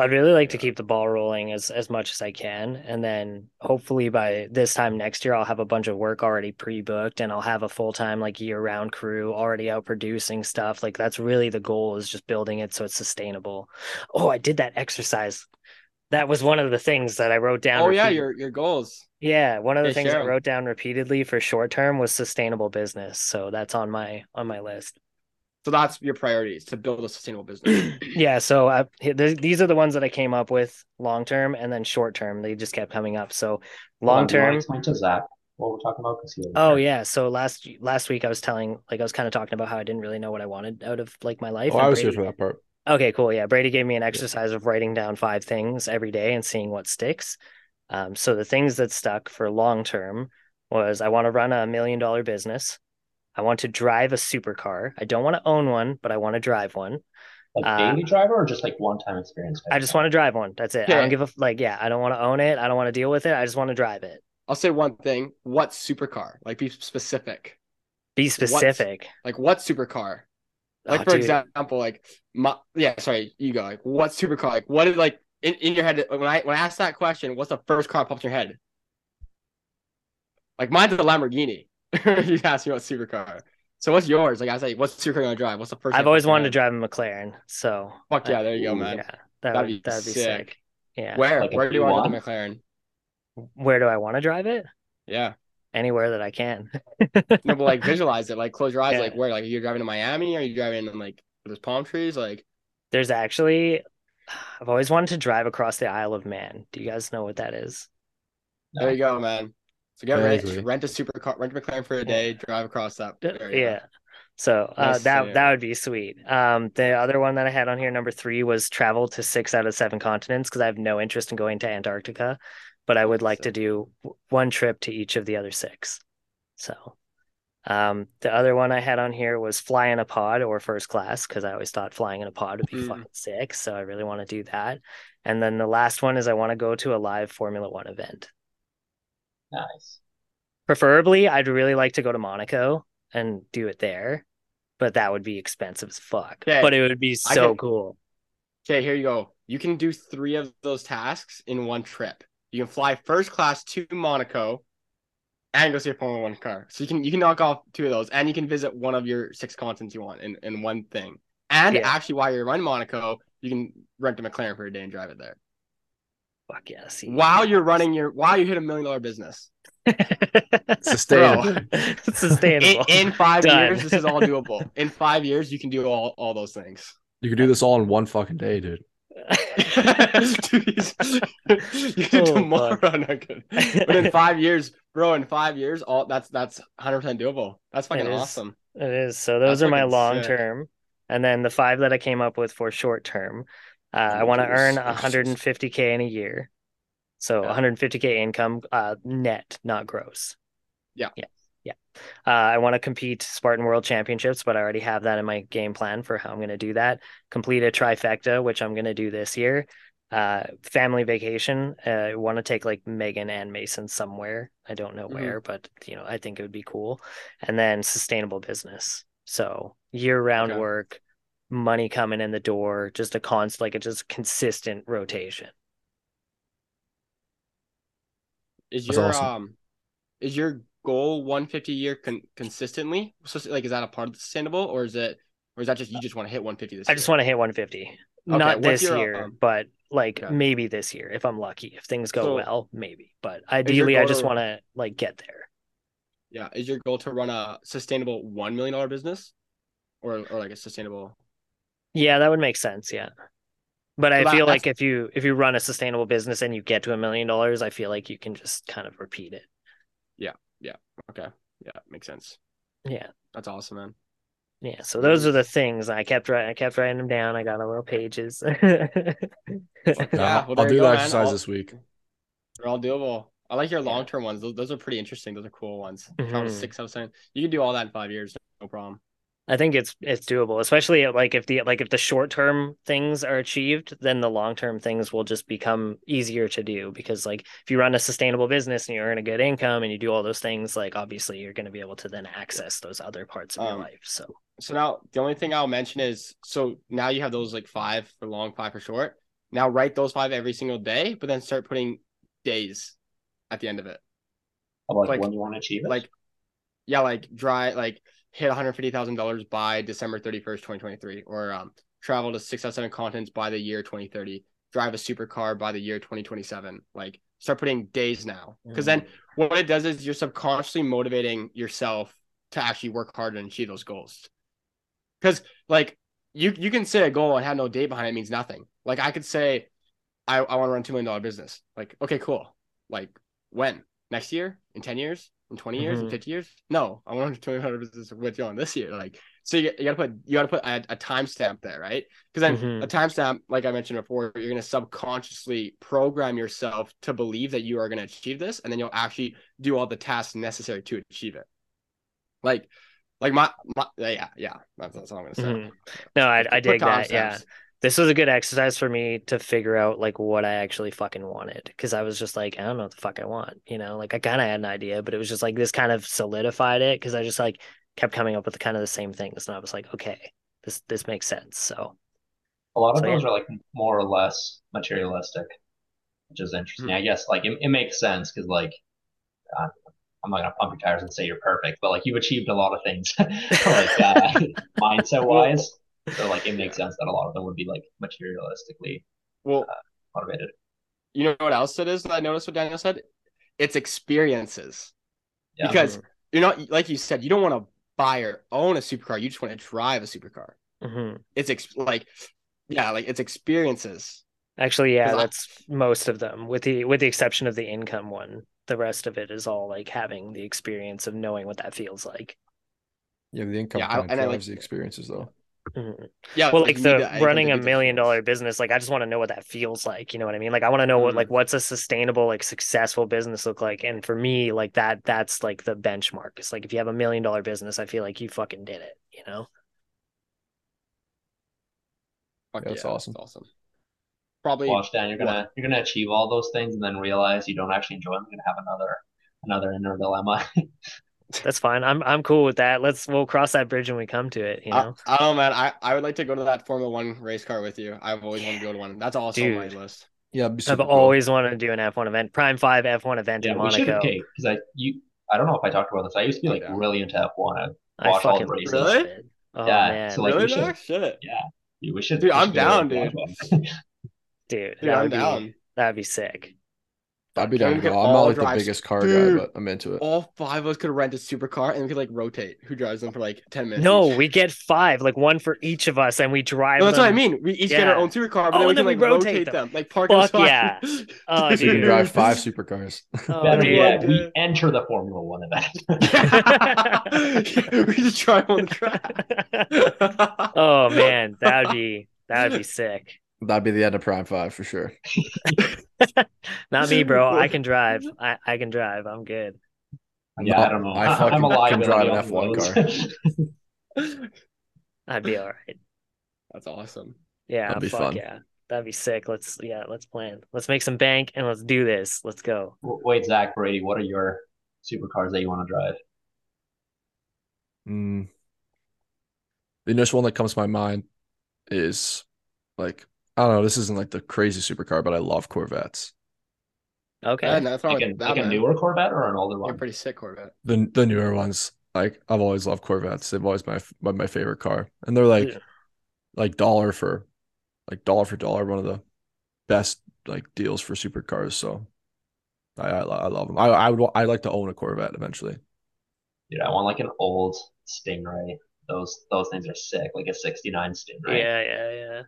Well, I'd really like to keep the ball rolling as as much as I can, and then hopefully by this time next year, I'll have a bunch of work already pre-booked, and I'll have a full-time like year-round crew already out producing stuff. Like that's really the goal is just building it so it's sustainable. Oh, I did that exercise. That was one of the things that I wrote down. Oh yeah, your your goals. yeah. One of the Yeah, things I wrote down repeatedly for short term was sustainable business. So that's on my on my list. So that's your priorities to build a sustainable business. Yeah, so I, th- these are the ones that I came up with long term and then short term. They just kept coming up. So long on, do term. Explain to Zach what we're talking about he Oh here. yeah, so last last week I was telling like I was kind of talking about how I didn't really know what I wanted out of like my life. Oh, I was here for that part. Okay, cool. Yeah, Brady gave me an exercise of writing down five things every day and seeing what sticks. Um, so the things that stuck for long term was I want to run a million dollar business. I want to drive a supercar. I don't want to own one, but I want to drive one. Like Uh, daily driver or just like one time experience? I just want to drive one. That's it. I don't give a like. Yeah, I don't want to own it. I don't want to deal with it. I just want to drive it. I'll say one thing. What supercar? Like be specific. Be specific. Like what supercar? Like Oh, for dude. example, like my yeah, sorry, you go. Like what supercar? Like what is like in, in your head when I when I ask that question, what's the first car that pops in your head? Like mine's a Lamborghini. you ask me what supercar. So what's yours? Like I was like, what's your car gonna drive? What's the first? I've always wanted to drive a McLaren, so Fuck yeah, there you go, man. yeah, that That'd would be that'd be sick. sick. Yeah. Where? Like Where do you want to P1? the McLaren? Where do I want to drive it? Yeah. Anywhere that I can. No, but like visualize it. Like close your eyes. Yeah. Like where? Like are you driving to Miami? Or are you driving in like with those palm trees? Like There's actually, I've always wanted to drive across the Isle of Man. Do you guys know what that is? there you go, man. So get rich, rent a supercar, rent a McLaren for a day, drive across that. Area. Yeah. So uh, that that would be sweet. Um, the other one that I had on here, number three, was travel to six out of seven continents because I have no interest in going to Antarctica, but I would like to do one trip to each of the other six. So, um, the other one I had on here was fly in a pod or first class because I always thought flying in a pod would be Mm. fucking sick. So I really want to do that. And then the last one is I want to go to a live Formula One event. Nice. Preferably, I'd really like to go to Monaco and do it there, but that would be expensive as fuck. Okay, But it would be so can- cool. Okay, here you go. You can do three of those tasks in one trip. You can fly first class to Monaco and go see a Formula One car. So you can you can knock off two of those, and you can visit one of your six continents you want in, in one thing. And Yeah. actually, while you're in Monaco, you can rent a McLaren for a day and drive it there. Fuck yeah, see. While you're running your while you hit a million dollar business. Sustainable. Sustainable. in five Done. years, this is all doable. In five years, you can do all, all those things. You can do this all in one fucking day, dude. Dude, you can Oh, tomorrow. Not good. But in five years, bro, in five years, all that's that's hundred percent doable. That's fucking It is. awesome. It is. So those That's are my long sick. term. And then the five that I came up with for short term, uh, I want to earn 150K in a year. So Yeah. 150K income uh, net, not gross. Yeah. Yeah. Yeah. Uh, I want to compete Spartan World Championships, but I already have that in my game plan for how I'm going to do that. Complete a trifecta, which I'm going to do this year. Uh, family vacation. Uh, I want to take like Megan and Mason somewhere. I don't know Mhm. where, but you know, I think it would be cool. And then sustainable business. So year round Okay. work, money coming in the door, just a const like a just consistent rotation. Is That's your awesome. um, is your goal one fifty year con- consistently? So like, is that a part of the sustainable, or is it, or is that just you just want to hit one fifty this I year? just want to hit 150. Okay, Not this your, year, um, but like okay. maybe this year if I'm lucky. If things go So, well, maybe. But ideally, I just want to like get there. Yeah, is your goal to run a sustainable one million dollar business, or or like a sustainable? Yeah, that would make sense. Yeah. But I that- feel like if you if you run a sustainable business and you get to a million dollars, I feel like you can just kind of repeat it. Yeah. Yeah. Okay, yeah, makes sense. Yeah. That's awesome, man. Yeah, so those are the things I kept writing. I kept writing them down. I got a little pages. Yeah, Yeah, well, I'll do you the go, man. exercise All- this week. They're all doable. I like your long term ones. Those, those are pretty interesting. Those are cool ones. Travel to Mhm. six out of seven. You can do all that in five years, no problem. I think it's it's doable, especially like if the like if the short term things are achieved, then the long term things will just become easier to do because like if you run a sustainable business and you earn a good income and you do all those things, like obviously you're going to be able to then access those other parts of your Um, life. So So now the only thing I'll mention is so now you have those like five for long, five for short. Now write those five every single day, but then start putting days at the end of it. Like, Like- when you want to achieve it. Like, yeah, like dry, like hit one hundred fifty thousand dollars by December thirty first, twenty twenty three, or um, travel to six out of seven continents by the year twenty thirty. Drive a supercar by the year twenty twenty seven. Like, start putting days now, because then what it does is you're subconsciously motivating yourself to actually work hard and achieve those goals. Because like you you can say a goal and have no date behind it means nothing. Like I could say, I, I want to run two million dollar business. Like, okay, cool. Like when? Next year? In 10 years? In 20 years? In Mhm. 50 years? No, I want to run a two million dollar business with you on this year. Like so you, you gotta put you gotta put a, a timestamp there, right? Because then Mhm. a timestamp, like I mentioned before, you're gonna subconsciously program yourself to believe that you are gonna achieve this, and then you'll actually do all the tasks necessary to achieve it. Like like my, my yeah, yeah, that's, that's all I'm gonna say. Mhm. no, I I dig that. Yeah. This was a good exercise for me to figure out like what I actually fucking wanted because I was just like I don't know what the fuck I want, you know. Like I kind of had an idea, but it was just like this kind of solidified it because I just like kept coming up with kind of the same things, and I was like, okay, this this makes sense. So A lot of So, yeah. those are like more or less materialistic, which is interesting. Hmm. I guess like it, it makes sense because like uh, I'm not gonna pump your tires and say you're perfect, but like you've achieved a lot of things, like uh, mindset wise. So like it makes sense that a lot of them would be like materialistically Well, motivated. you know what else it is that I noticed what Daniel said? It's experiences. Yeah. Because you're not like you said, you don't want to buy or own a supercar. You just want to drive a supercar. hmm It's ex- like, yeah, like it's experiences. Actually, yeah, 'Cause I- that's most of them, with the with the exception of the income one. The rest of it is all like having the experience of knowing what that feels like. Yeah, the income Yeah, I- kind of and I like- the experiences though. Mhm. Yeah, Well, like the to- running a million dollar business, like I just want to know what that feels like. You know what I mean? Like I want to know what like what's a sustainable, like successful business look like. And for me, like that, that's like the benchmark. It's like if you have a million dollar business, I feel like you fucking did it. You know? Fuck Yeah, that's yeah, awesome. That's awesome. Probably. Watch Dan, you're gonna you're gonna achieve all those things and then realize you don't actually enjoy them. You're gonna have another another inner dilemma. That's fine. I'm I'm cool with that. Let's we'll cross that bridge when we come to it. You know? I don't know, man. I, I would like to go to that Formula One race car with you. I've always wanted to go to one. That's also on my Dude. list. Yeah, I've cool. always wanted to do an F1 event, Prime Five F1 event yeah, in we should Monaco. because I you I don't know if I talked about this. I used to be like Yeah. really into F1. I, I watch all the fucking races. love Really? it. Oh Yeah, man, so, like, really? should- Shit. Yeah, we should. Dude, we I'm should down, dude. Dude, Dude, that I'm would be down. that'd be sick. I'd be down to go. I'm not all like the biggest car Dude. guy, but I'm into it. All five of us could rent a supercar and we could like rotate who drives them for like 10 minutes. No, each. we get five, like one for each of us, and we drive. No, that's what I mean. We each get our Yeah. own supercar, but Oh, then we and can then like rotate rotate them. them. Like park Fuck them yeah. Oh, You can drive five supercars. Oh, Better dude. yet, we enter the Formula One event. we just drive on the track. oh man, that'd be that'd be sick. That'd be the end of Prime Five for sure. Not me, bro. I can drive. I, I can drive. I'm good. yeah, I don't know. I I, fucking am a can drive an F1 car. I'd be all right. That's awesome. Yeah, That'd be fuck fun. yeah. That'd be sick. Let's yeah, let's plan. Let's make some bank and let's do this. Let's go. Wait, Zach Brady, what are your supercars that you want to drive? Mm. The initial one that comes to my mind is like I don't know. This isn't like the crazy supercar, but I love Corvettes. Okay. Yeah, no, that's not Like, like a, that, like a newer Corvette or an older You're one? a pretty sick Corvette. The the newer ones, like I've always loved Corvettes. They've always been my my, my favorite car, and they're like Yeah. like dollar for like dollar for dollar one of the best like deals for supercars. So I I, I love them. I I would I like to own a Corvette eventually. Dude, I want like an old Stingray. Those those things are sick, like a '69 Stingray. Yeah, yeah, yeah.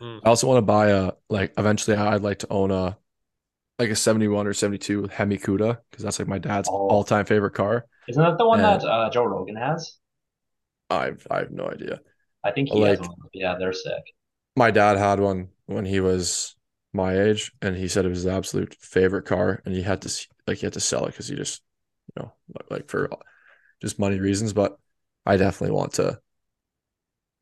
I also want to buy a like eventually I'd like to own a like a 71 or 72 Hemi Cuda because that's like my dad's Oh. all-time favorite car. Isn't that the one Yeah. that uh, Joe Rogan has? I've I have no idea. I think he has one. Yeah, they're sick. My dad had one when he was my age and he said it was his absolute favorite car and he had to like he had to sell it because he just you know like for just money reasons but I definitely want to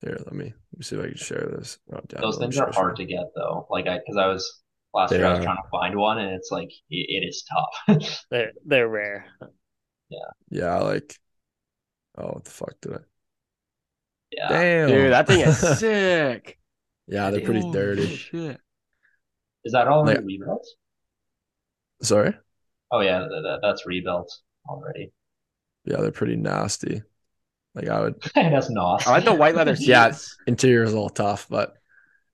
here let me let me see if I can share this oh, Those things share are hard to get though. Like I, because I was last They year, I was are. trying to find one, and it's like it, it is tough. They're they're rare. yeah Yeah, like oh what the fuck did I yeah, damn Dude, that thing is sick. yeah they're pretty Holy dirty Shit. is that all Like- rebuilt? sorry Oh yeah, that, that, that's rebuilt already. Yeah, they're pretty nasty. Like I would that's not. I like the white leather seats. Yeah. interior is a little tough, but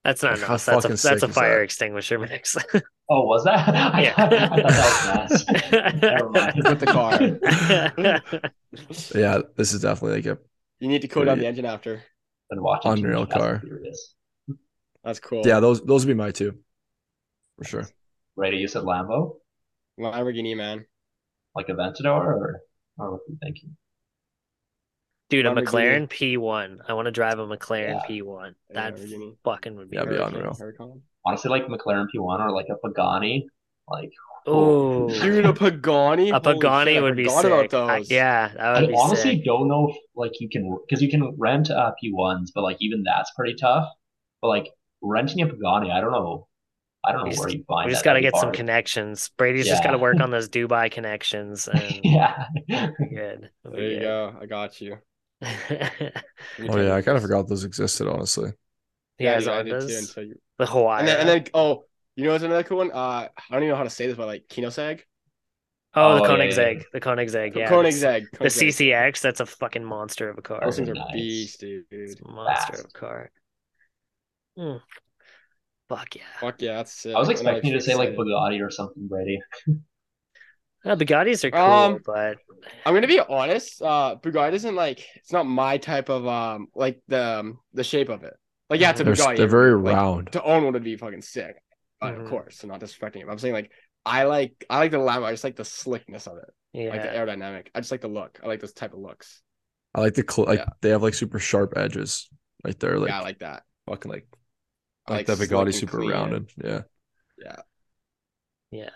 That's not Like, how enough. That's a fucking that's sick a fire that? extinguisher mix. Oh, was that? I, Yeah. thought, I thought that was Never. With the car. yeah, this is definitely like a You need to cool down the engine after. Been watching too Unreal much Fast and car. That's cool. yeah, those those would be my two. For sure. Brady, you said Lambo, Lamborghini, man. like Aventador, or or what are you thinking? Dude, a McLaren P1. I want to drive a McLaren Yeah. P1. Yeah, That Lamborghini. fucking would be Yeah, it'd be perfect. unreal. Huracan. Honestly, like McLaren P1 or like a Pagani, like Oh, Dude, a Pagani. a Holy Pagani shit, I would be sick. about I- yeah, that would I be honestly sick. don't know if like you can because you can rent uh, P1s, but like even that's pretty tough. But like renting a Pagani, I don't know. I don't know We just- where you find We just that. got to That'd get some connections. Brady's just got to work on those Dubai connections, and yeah. good. There be you go. I got you. Good. Oh yeah, I kind of forgot those existed, honestly. yeah, dude, I did too until you- the Huayra. And then, and then, oh, you know what's another cool one? Uh, I don't even know how to say this, but like Kinosag. Oh, the Oh, yeah, yeah, Koenigsegg, yeah. the Koenigsegg, yeah. Koenigsegg. The CCX, that's a fucking monster of a car. Those things are Nice. beast, dude. It's a monster of a car. Hmm. Fuck yeah. Fuck yeah, that's sick. I was I'm expecting you to say like excited. Bugatti or something, Brady. Uh, Bugattis are cool, Um, but I'm gonna be honest. Uh, Bugatti isn't like it's not my type of um like the um, the shape of it. Like yeah, it's a They're, Bugatti. they're very like, round. To own one would be fucking sick. But Mhm. of course, I'm not disrespecting it. I'm saying like I like I like the Lambo. I just like the slickness of it, yeah. like the aerodynamic. I just like the look. I like those type of looks. I like the cl- like they have like super sharp edges. right they're like yeah, I like that. fucking like I like, like the Bugatti super clean. rounded. Yeah. Yeah. Yeah.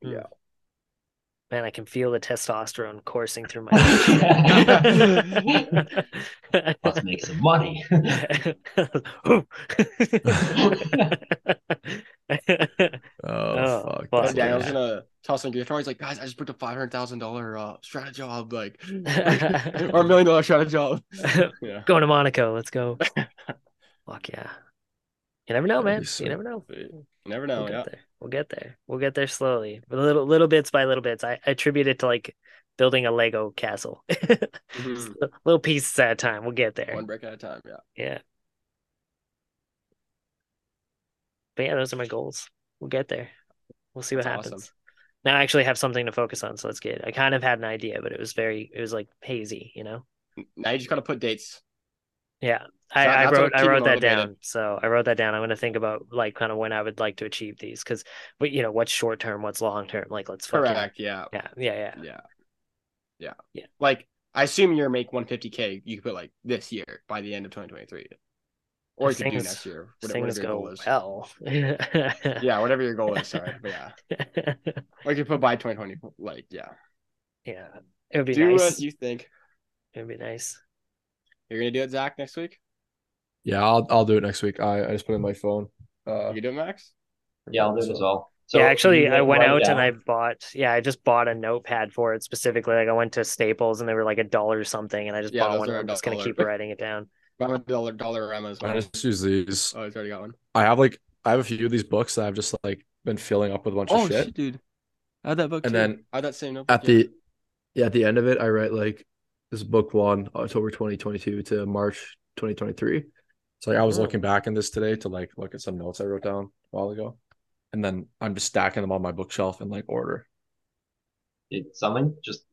Yeah. Man, I can feel the testosterone coursing through my Let's make some money. Oh, Oh, fuck. fuck. that's And Daniel's bad. gonna toss some guitar. He's like, guys, I just booked a five hundred thousand dollar uh strat job, like or a million dollar strat job. Yeah. Going to Monaco. Let's go. Fuck yeah. You never know, That'd man. be You never know. You never We'll know, yeah. there. We'll get there. We'll get there slowly. But little little bits by little bits. I, I attribute it to like building a Lego castle. Mhm. little pieces at a time. We'll get there. One brick at a time, yeah. Yeah. But yeah, those are my goals. We'll get there. We'll see what That's happens. awesome. Now I actually have something to focus on, so that's good. I kind of had an idea, but it was very it was like hazy, you know? Now you just gotta put dates. Yeah. I, I wrote I wrote that motivated. down. So I wrote that down. I'm gonna think about like kind of when I would like to achieve these because but you know, what's short term, what's long term. Like let's fucking Correct, yeah. yeah, yeah, yeah. Yeah. Yeah. Yeah. Like I assume you're make 150k, you could put like this year by the end of 2023. Or you could do next year. whatever- Things whatever your go goal is. well. Yeah, whatever your goal is, sorry. But yeah. Or you could put by 2020. Like, yeah. yeah. It would be nice. do nice. what you think. It would be nice. You're gonna do it, Zach, next week? Yeah, I'll I'll do it next week. I, I just put it in my phone. Uh, You do it, Max? Yeah, I'll do it as well. So yeah, actually, I went out down- and I bought. Yeah, I just bought a notepad for it specifically. Like I went to Staples and they were like a dollar or something, and I just Yeah, bought one. are And a I'm just gonna keep writing it down. I'm a dollar dollar Emma as I just use these. Oh, he's already got one. I have like I have a few of these books that I've just like been filling up with a bunch Oh of shit. dude. I had that book And too. then I had that same notebook. At the yeah, at the end of it, I write like this is book one, October 2022 to March 2023. So like, I was Oh. looking back in this today to like look at some notes I wrote down a while ago. And then I'm just stacking them on my bookshelf in like order. It's something just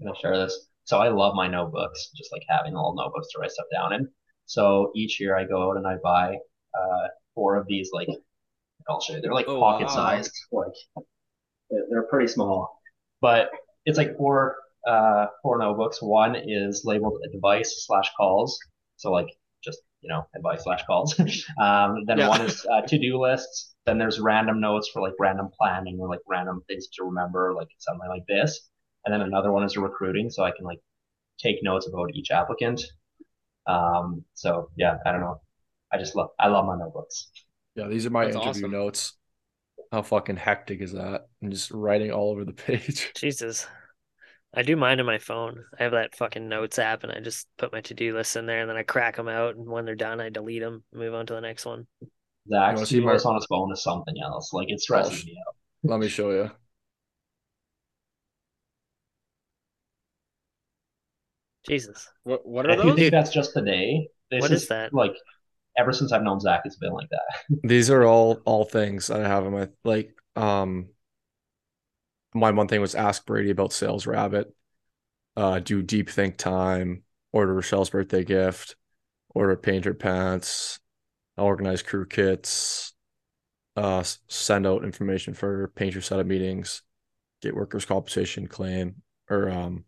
I'm gonna share this. So I love my notebooks, just like having little notebooks to write stuff down in. So each year I go out and I buy uh four of these like I'll show you. They're like Oh, pocket wow. sized, like they're, they're pretty small, but it's like four uh four notebooks. One is labeled advice slash calls, so like just you know advice slash calls. um, then Yeah. one is uh, to do lists. Then there's random notes for like random planning or like random things to remember, like something like this. And then another one is recruiting, so I can like take notes about each applicant. Um, so yeah, I don't know. I just love I love my notebooks. Yeah, these are my That's interview awesome. notes. How fucking hectic is that? I'm just writing all over the page. Jesus. I do mine on my phone. I have that fucking notes app, and I just put my to do list in there, and then I crack them out. And when they're done, I delete them, move on to the next one. Zach's wanna to see do my- on his phone is something else. Like it stresses me out. Let me show you. Jesus. What what are if you those? think that's just today, this What is that? Like ever since I've known Zach, it's been like that. These are all all things that I have in my like um my one thing was ask Brady about SalesRabbit, uh do deep think time, order Rochelle's birthday gift, order painter pants, organize crew kits, uh send out information for painter setup meetings, get workers compensation claim or um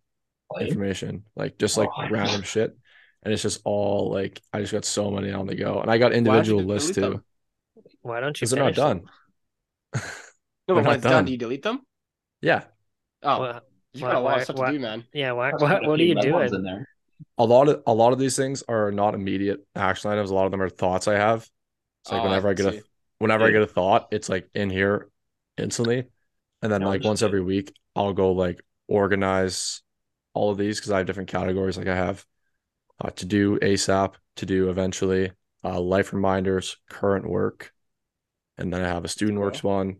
information, like just like Oh. random shit. And it's just all like I just got so many on the go. And I got individual delete lists them? too. Why don't you Because they're not done. No, They're but when not it's done, done. do you delete them? Yeah. Oh, Well, you got a lot why- of stuff why- to do, man. yeah. Why? There's What? What are you doing? in there? A lot of a lot of these things are not immediate action items. A lot of them are thoughts I have. It's like Oh, whenever I get see. a whenever I get a thought, it's like in here instantly. And then No, like once every week, I'll go like organize all of these because I have different categories. Like I have uh, to do ASAP, to do eventually, uh, life reminders, current work, and then I have a student works one,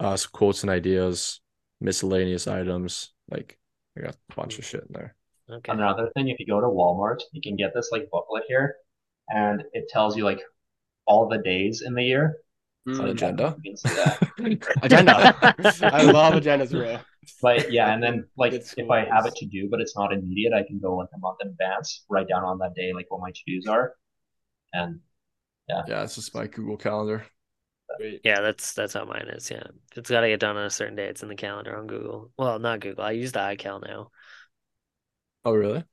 uh, some quotes and ideas, miscellaneous items. Like I got a bunch of shit in there. Okay. Another thing, if you go to Walmart, you can get this like booklet here, and it tells you like all the days in the year. Mm. An agenda. You can see that. Agenda. I love agendas, bro. But yeah, and then like It's if I have it to do, but it's not immediate, I can go like a month in advance, write down on that day like what my to dos are, and yeah. Yeah, it's just my Google Calendar. Wait, Yeah, that's that's how mine is. Yeah, it's got to get done on a certain day. It's in the calendar on Google. Well, not Google. I use the iCal now. Oh, really?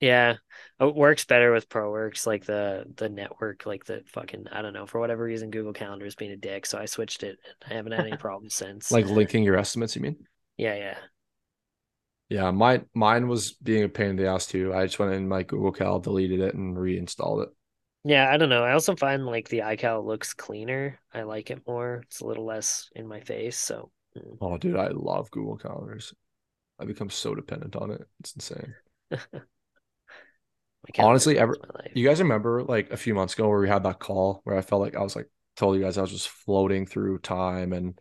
Yeah, oh, it works better with ProWorks, like the the network, like the fucking I don't know for whatever reason Google Calendar is being a dick, so I switched it. and I haven't had any problems since. Like linking your estimates, you mean? yeah, yeah, Yeah, mine mine was being a pain in the ass too. I just went in my Google Cal, deleted it, and reinstalled it. Yeah. I don't know. I also find like the iCal looks cleaner. I like it more. It's a little less in my face. So mm. Oh, dude, I love Google Calendars. I become so dependent on it. It's insane. Honestly, ever- You guys remember like a few months ago where we had that call where I felt like I was like told you guys I was just floating through time and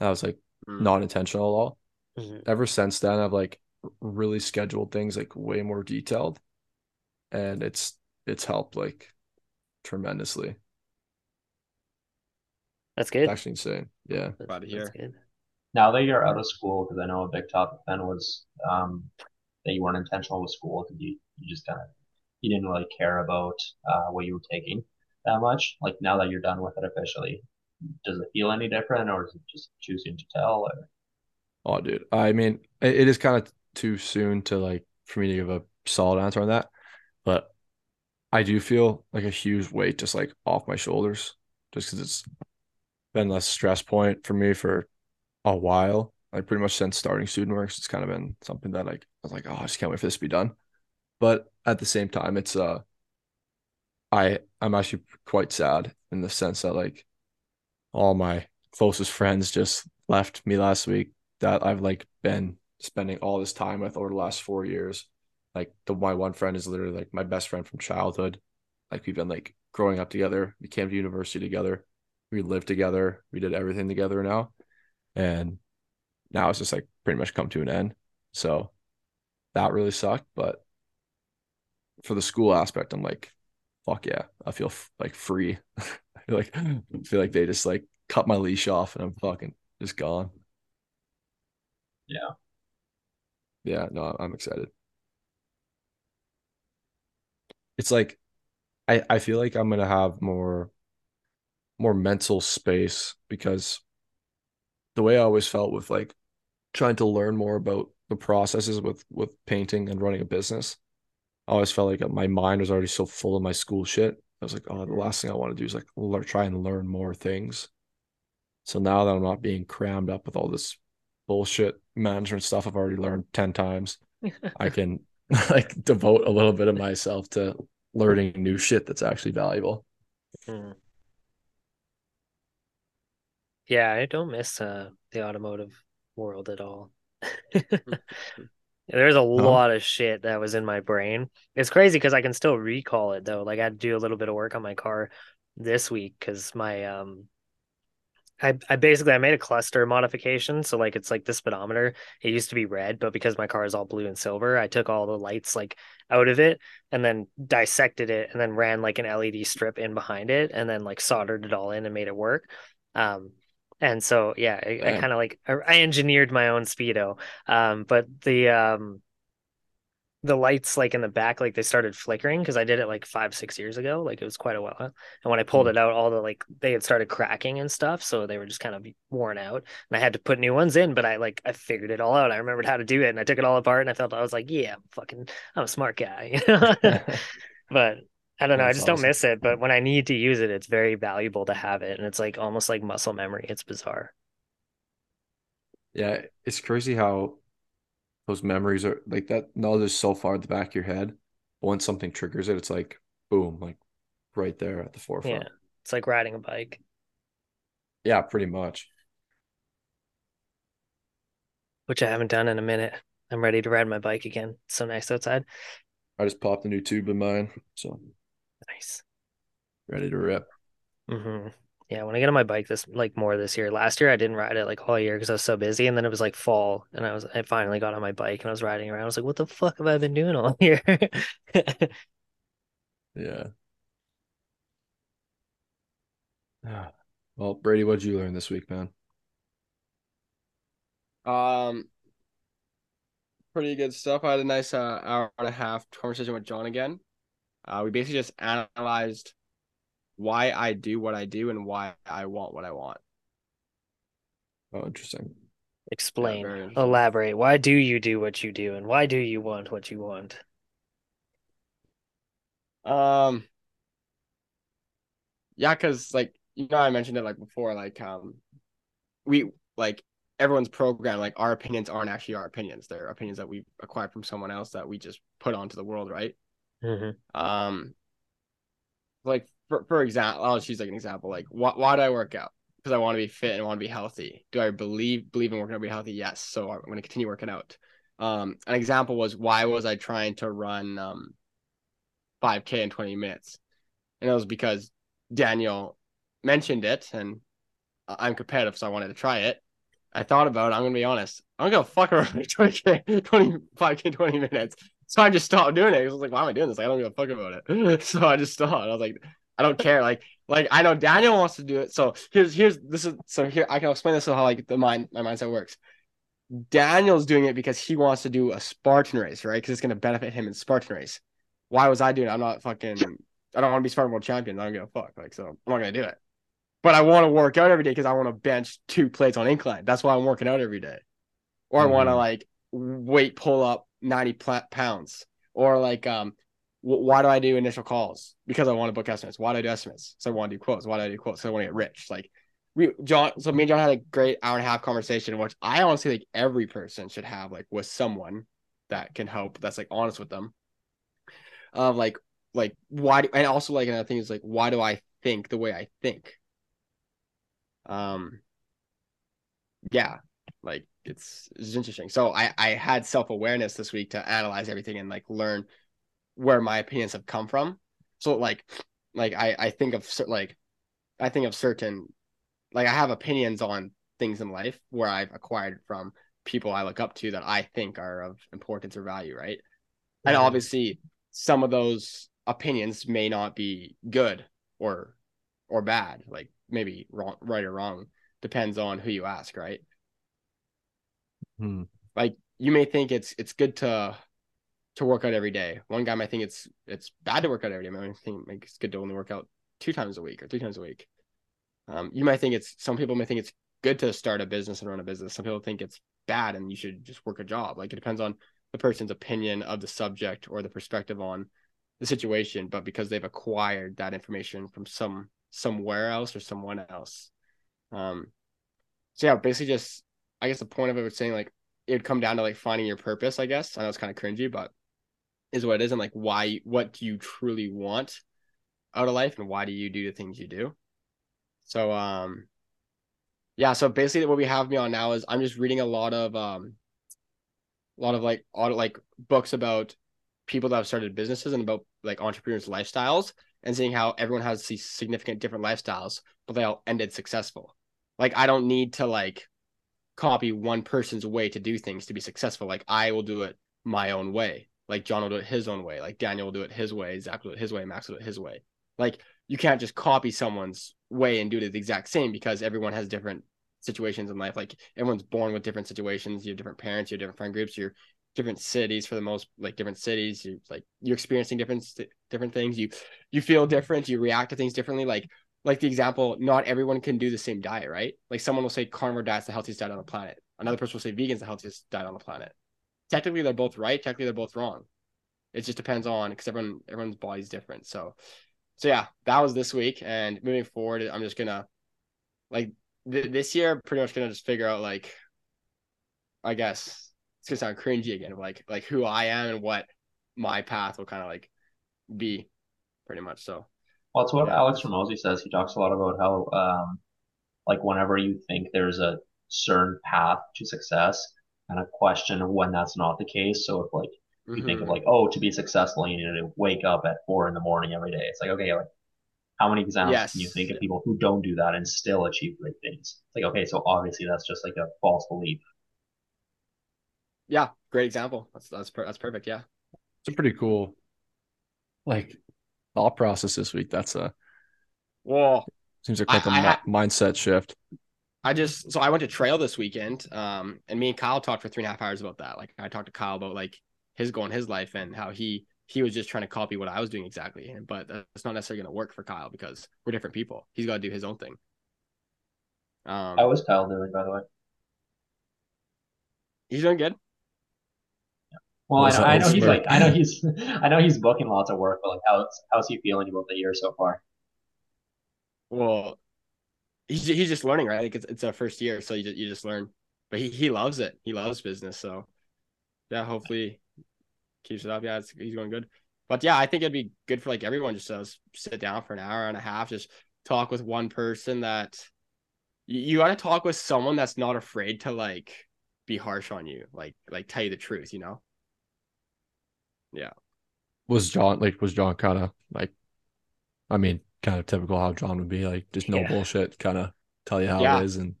I was like Mm. not intentional at all. Mhm. Ever since then, I've like really scheduled things like way more detailed, and it's it's helped like tremendously. That's good. It's actually insane. Yeah. Glad to That's hear. now that you're out of school, because I know a big topic then was um, that you weren't intentional with school because you, you just kind of you didn't really care about uh, what you were taking that much. Like now that you're done with it officially, does it feel any different, or is it just too soon to tell? Or... Oh, dude. I mean, it, it is kind of too soon to like for me to give a solid answer on that, but I do feel like a huge weight just like off my shoulders, just because it's been a stress point for me for a while. Like pretty much since starting student works, it's kind of been something that like I was like, oh, I just can't wait for this to be done. But at the same time, it's uh, I I'm actually quite sad in the sense that like all my closest friends just left me last week that I've like been spending all this time with over the last four years. Like the my one friend is literally like my best friend from childhood. Like we've been like growing up together. We came to university together. We lived together. We did everything together now. And now it's just like pretty much come to an end. So that really sucked. But for the school aspect, I'm like, fuck yeah. I feel f- like free. I feel like I feel like they just like cut my leash off and I'm fucking just gone. Yeah. Yeah, no, I'm excited. It's like I I feel like I'm gonna have more more mental space because the way I always felt with like trying to learn more about the processes with with painting and running a business, I always felt like my mind was already so full of my school shit. I was like, oh, the last thing I want to do is like learn, try and learn more things. So now that I'm not being crammed up with all this bullshit management stuff I've already learned 10 times, I can like devote a little bit of myself to learning new shit that's actually valuable. Mm. Yeah, I don't miss uh, the automotive world at all. There's a lot of shit that was in my brain. It's crazy because I can still recall it though. Like I had to do a little bit of work on my car this week because my um I I basically I made a cluster modification. So like it's like the speedometer. It used to be red, but because my car is all blue and silver, I took all the lights like out of it and then dissected it and then ran like an LED strip in behind it and then like soldered it all in and made it work. Um and so yeah, I, I kind of like I, I engineered my own speedo. Um but the um the lights like in the back like they started flickering because I did it like five six years ago like it was quite a while. And when I pulled Hmm. it out all the like they had started cracking and stuff so they were just kind of worn out. And I had to put new ones in but I like I figured it all out. I remembered how to do it and I took it all apart and I felt I was like yeah I'm fucking I'm a smart guy. But I don't know I That's just don't miss it but when I need to use it it's very valuable to have it and it's like almost like muscle memory it's bizarre. Yeah, it's crazy how those memories are like that knowledge is so far at the back of your head. But when something triggers it, it's like boom, like right there at the forefront. yeah it's like riding a bike Yeah, pretty much. which I haven't done in a minute I'm ready to ride my bike again it's so nice outside I just popped a new tube in mine, so nice ready to rip. hmm Yeah, when I get on my bike this like more this year. Last year I didn't ride it like all year because I was so busy, and then it was like fall, and I was I finally got on my bike and I was riding around. I was like, what the fuck have I been doing all year? Yeah. Well, Brady, what'd you learn this week, man? Um, pretty good stuff. I had a nice uh, hour and a half conversation with John again. Uh, we basically just analyzed why I do what I do and why I want what I want. Oh, interesting. Explain, very interesting. elaborate. Why do you do what you do, and why do you want what you want? Um, yeah, because like you know, I mentioned it like before, like um, we like everyone's program, like our opinions aren't actually our opinions; they're opinions that we acquired from someone else that we just put onto the world, right? Mm-hmm. Um, like for for example, I'll just use like an example. Like, why why do I work out? Because I want to be fit and want to be healthy. Do I believe believe in working out to be healthy? Yes. So I'm going to continue working out. Um, an example was why was I trying to run um 5K in 20 minutes, and it was because Daniel mentioned it, and I'm competitive, so I wanted to try it. I thought about it. I'm gonna be honest. I'm gonna fuck around 20k, 25k, 20 minutes. So I just stopped doing it. I was like, why am I doing this? Like, I don't give a fuck about it. So I just stopped. I was like, I don't care. Like, like I know Daniel wants to do it. So here's here's this is so here I can explain this to how like the mind my mindset works. Daniel's doing it because he wants to do a Spartan race, right? Because it's gonna benefit him in Spartan race. Why was I doing it? I'm not fucking. I don't want to be Spartan world champion. I don't give a fuck. Like, so I'm not gonna do it. But I want to work out every day because I want to bench two plates on incline. That's why I'm working out every day. Or I want to like weight pull up 90 pla- pounds. Or like, um, why do I do initial calls? Because I want to book estimates. Why do I do estimates? So I want to do quotes. Why do I do quotes? So I want to get rich. Like, we John. So me and John had a great hour and a half conversation, which I honestly think every person should have, like, with someone that can help. That's like honest with them. Of like, like why? Do, and also like another thing is like, why do I think the way I think? Um. Yeah, like it's it's interesting. So I I had self awareness this week to analyze everything and like learn where my opinions have come from. So like like I I think of like I think of certain like I have opinions on things in life where I've acquired from people I look up to that I think are of importance or value, right? And Mhm. obviously some of those opinions may not be good or or bad, like maybe wrong right or wrong, depends on who you ask, right? Hmm. like you may think it's it's good to to work out every day. One guy might think it's it's bad to work out every day. I think it's good to only work out two times a week or three times a week. Um, you might think it's some people may think it's good to start a business and run a business. Some people think it's bad and you should just work a job. Like it depends on the person's opinion of the subject or the perspective on the situation. But because they've acquired that information from some somewhere else or someone else, um, so yeah, basically just I guess the point of it was saying like it would come down to like finding your purpose, I guess. I know it's kind of cringy, but is what it is, and like why what do you truly want out of life and why do you do the things you do? So um yeah, so basically what we have me on now is I'm just reading a lot of um a lot of like auto like books about people that have started businesses and about like entrepreneurs' lifestyles and seeing how everyone has these significant different lifestyles, but they all ended successful. Like I don't need to like copy one person's way to do things to be successful. Like I will do it my own way. Like John will do it his own way. Like Daniel will do it his way. Zach will do it his way. Max will do it his way. Like you can't just copy someone's way and do it the exact same because everyone has different situations in life. Like everyone's born with different situations. You have different parents. You have different friend groups. You're different cities for the most like different cities. You like you're experiencing different different things. You you feel different. You react to things differently. Like like the example, not everyone can do the same diet, right? Like someone will say carnivore diet's the healthiest diet on the planet. Another person will say vegan's the healthiest diet on the planet. Technically, they're both right. Technically, they're both wrong. It just depends on because everyone everyone's body's different. So, so yeah, that was this week. And moving forward, I'm just gonna like th- this year, pretty much gonna just figure out like, I guess it's gonna sound cringy again, like like who I am and what my path will kind of like be, pretty much. So Well, it's what Yeah. Alex Hormozi says. He talks a lot about how, um, like, whenever you think there's a certain path to success, and of question of when that's not the case. So if like you think of mhm. like, oh, to be successful, you need to wake up at four in the morning every day. It's like, okay, like How many examples Yes. can you think of people who don't do that and still achieve great things? It's like, okay, so obviously that's just like a false belief. Yeah, great example. That's that's per- that's perfect. Yeah. It's a pretty cool, like, thought process this week. That's a Well, seems like I- quite a I mi- ha- mindset shift. I just so I went to trail this weekend, um, and me and Kyle talked for three and a half hours about that. Like I talked to Kyle about like his goal in his life and how he he was just trying to copy what I was doing exactly, but that's not necessarily going to work for Kyle because we're different people. He's got to do his own thing. Um, How is Kyle doing, by the way? he's doing good. Well, I know, I know he's like, I know he's, I know he's booking lots of work, but like, how's how's he feeling about the year so far? Well, he's he's just learning, right? Like it's it's our first year, so you just, you just learn. But he he loves it. He loves business. So yeah, hopefully keeps it up. Yeah, he's going good. But yeah, I think it'd be good for like everyone just to sit down for an hour and a half, just talk with one person that you, you got to talk with someone that's not afraid to like be harsh on you, like like tell you the truth, you know? Yeah. Was John like was John kind of like, I mean, kind of typical how John would be like, just no Yeah. bullshit, kind of tell you how Yeah. it is, and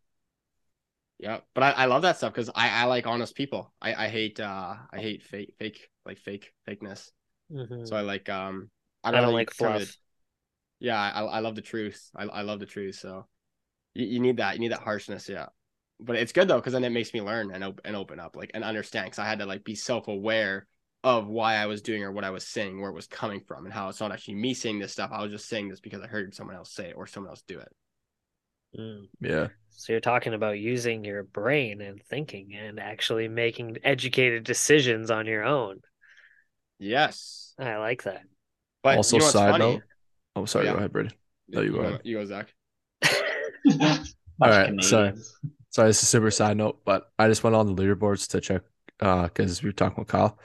Yeah, but I, I love that stuff because I, I like honest people. I, I hate uh I hate fake fake like fake fakeness. Mhm. So I like um I don't you like tell me fluff. the- yeah, I I love the truth. I I love the truth. So you, you need that. You need that harshness. Yeah, but it's good though because then it makes me learn and op- and open up like and understand because I had to like be self aware of why I was doing or what I was saying, where it was coming from, and how it's not actually me saying this stuff. I was just saying this because I heard someone else say it or someone else do it. Mm. yeah, So you're talking about using your brain and thinking and actually making educated decisions on your own. Yes, I like that. but also you know side funny? note. Oh, sorry, Yeah. go ahead, Brady. No, you go ahead. You go, Zach. Bunch All sorry. Sorry, this is a super side note, but I just went on the leaderboards to check uh because we were talking with Kyle.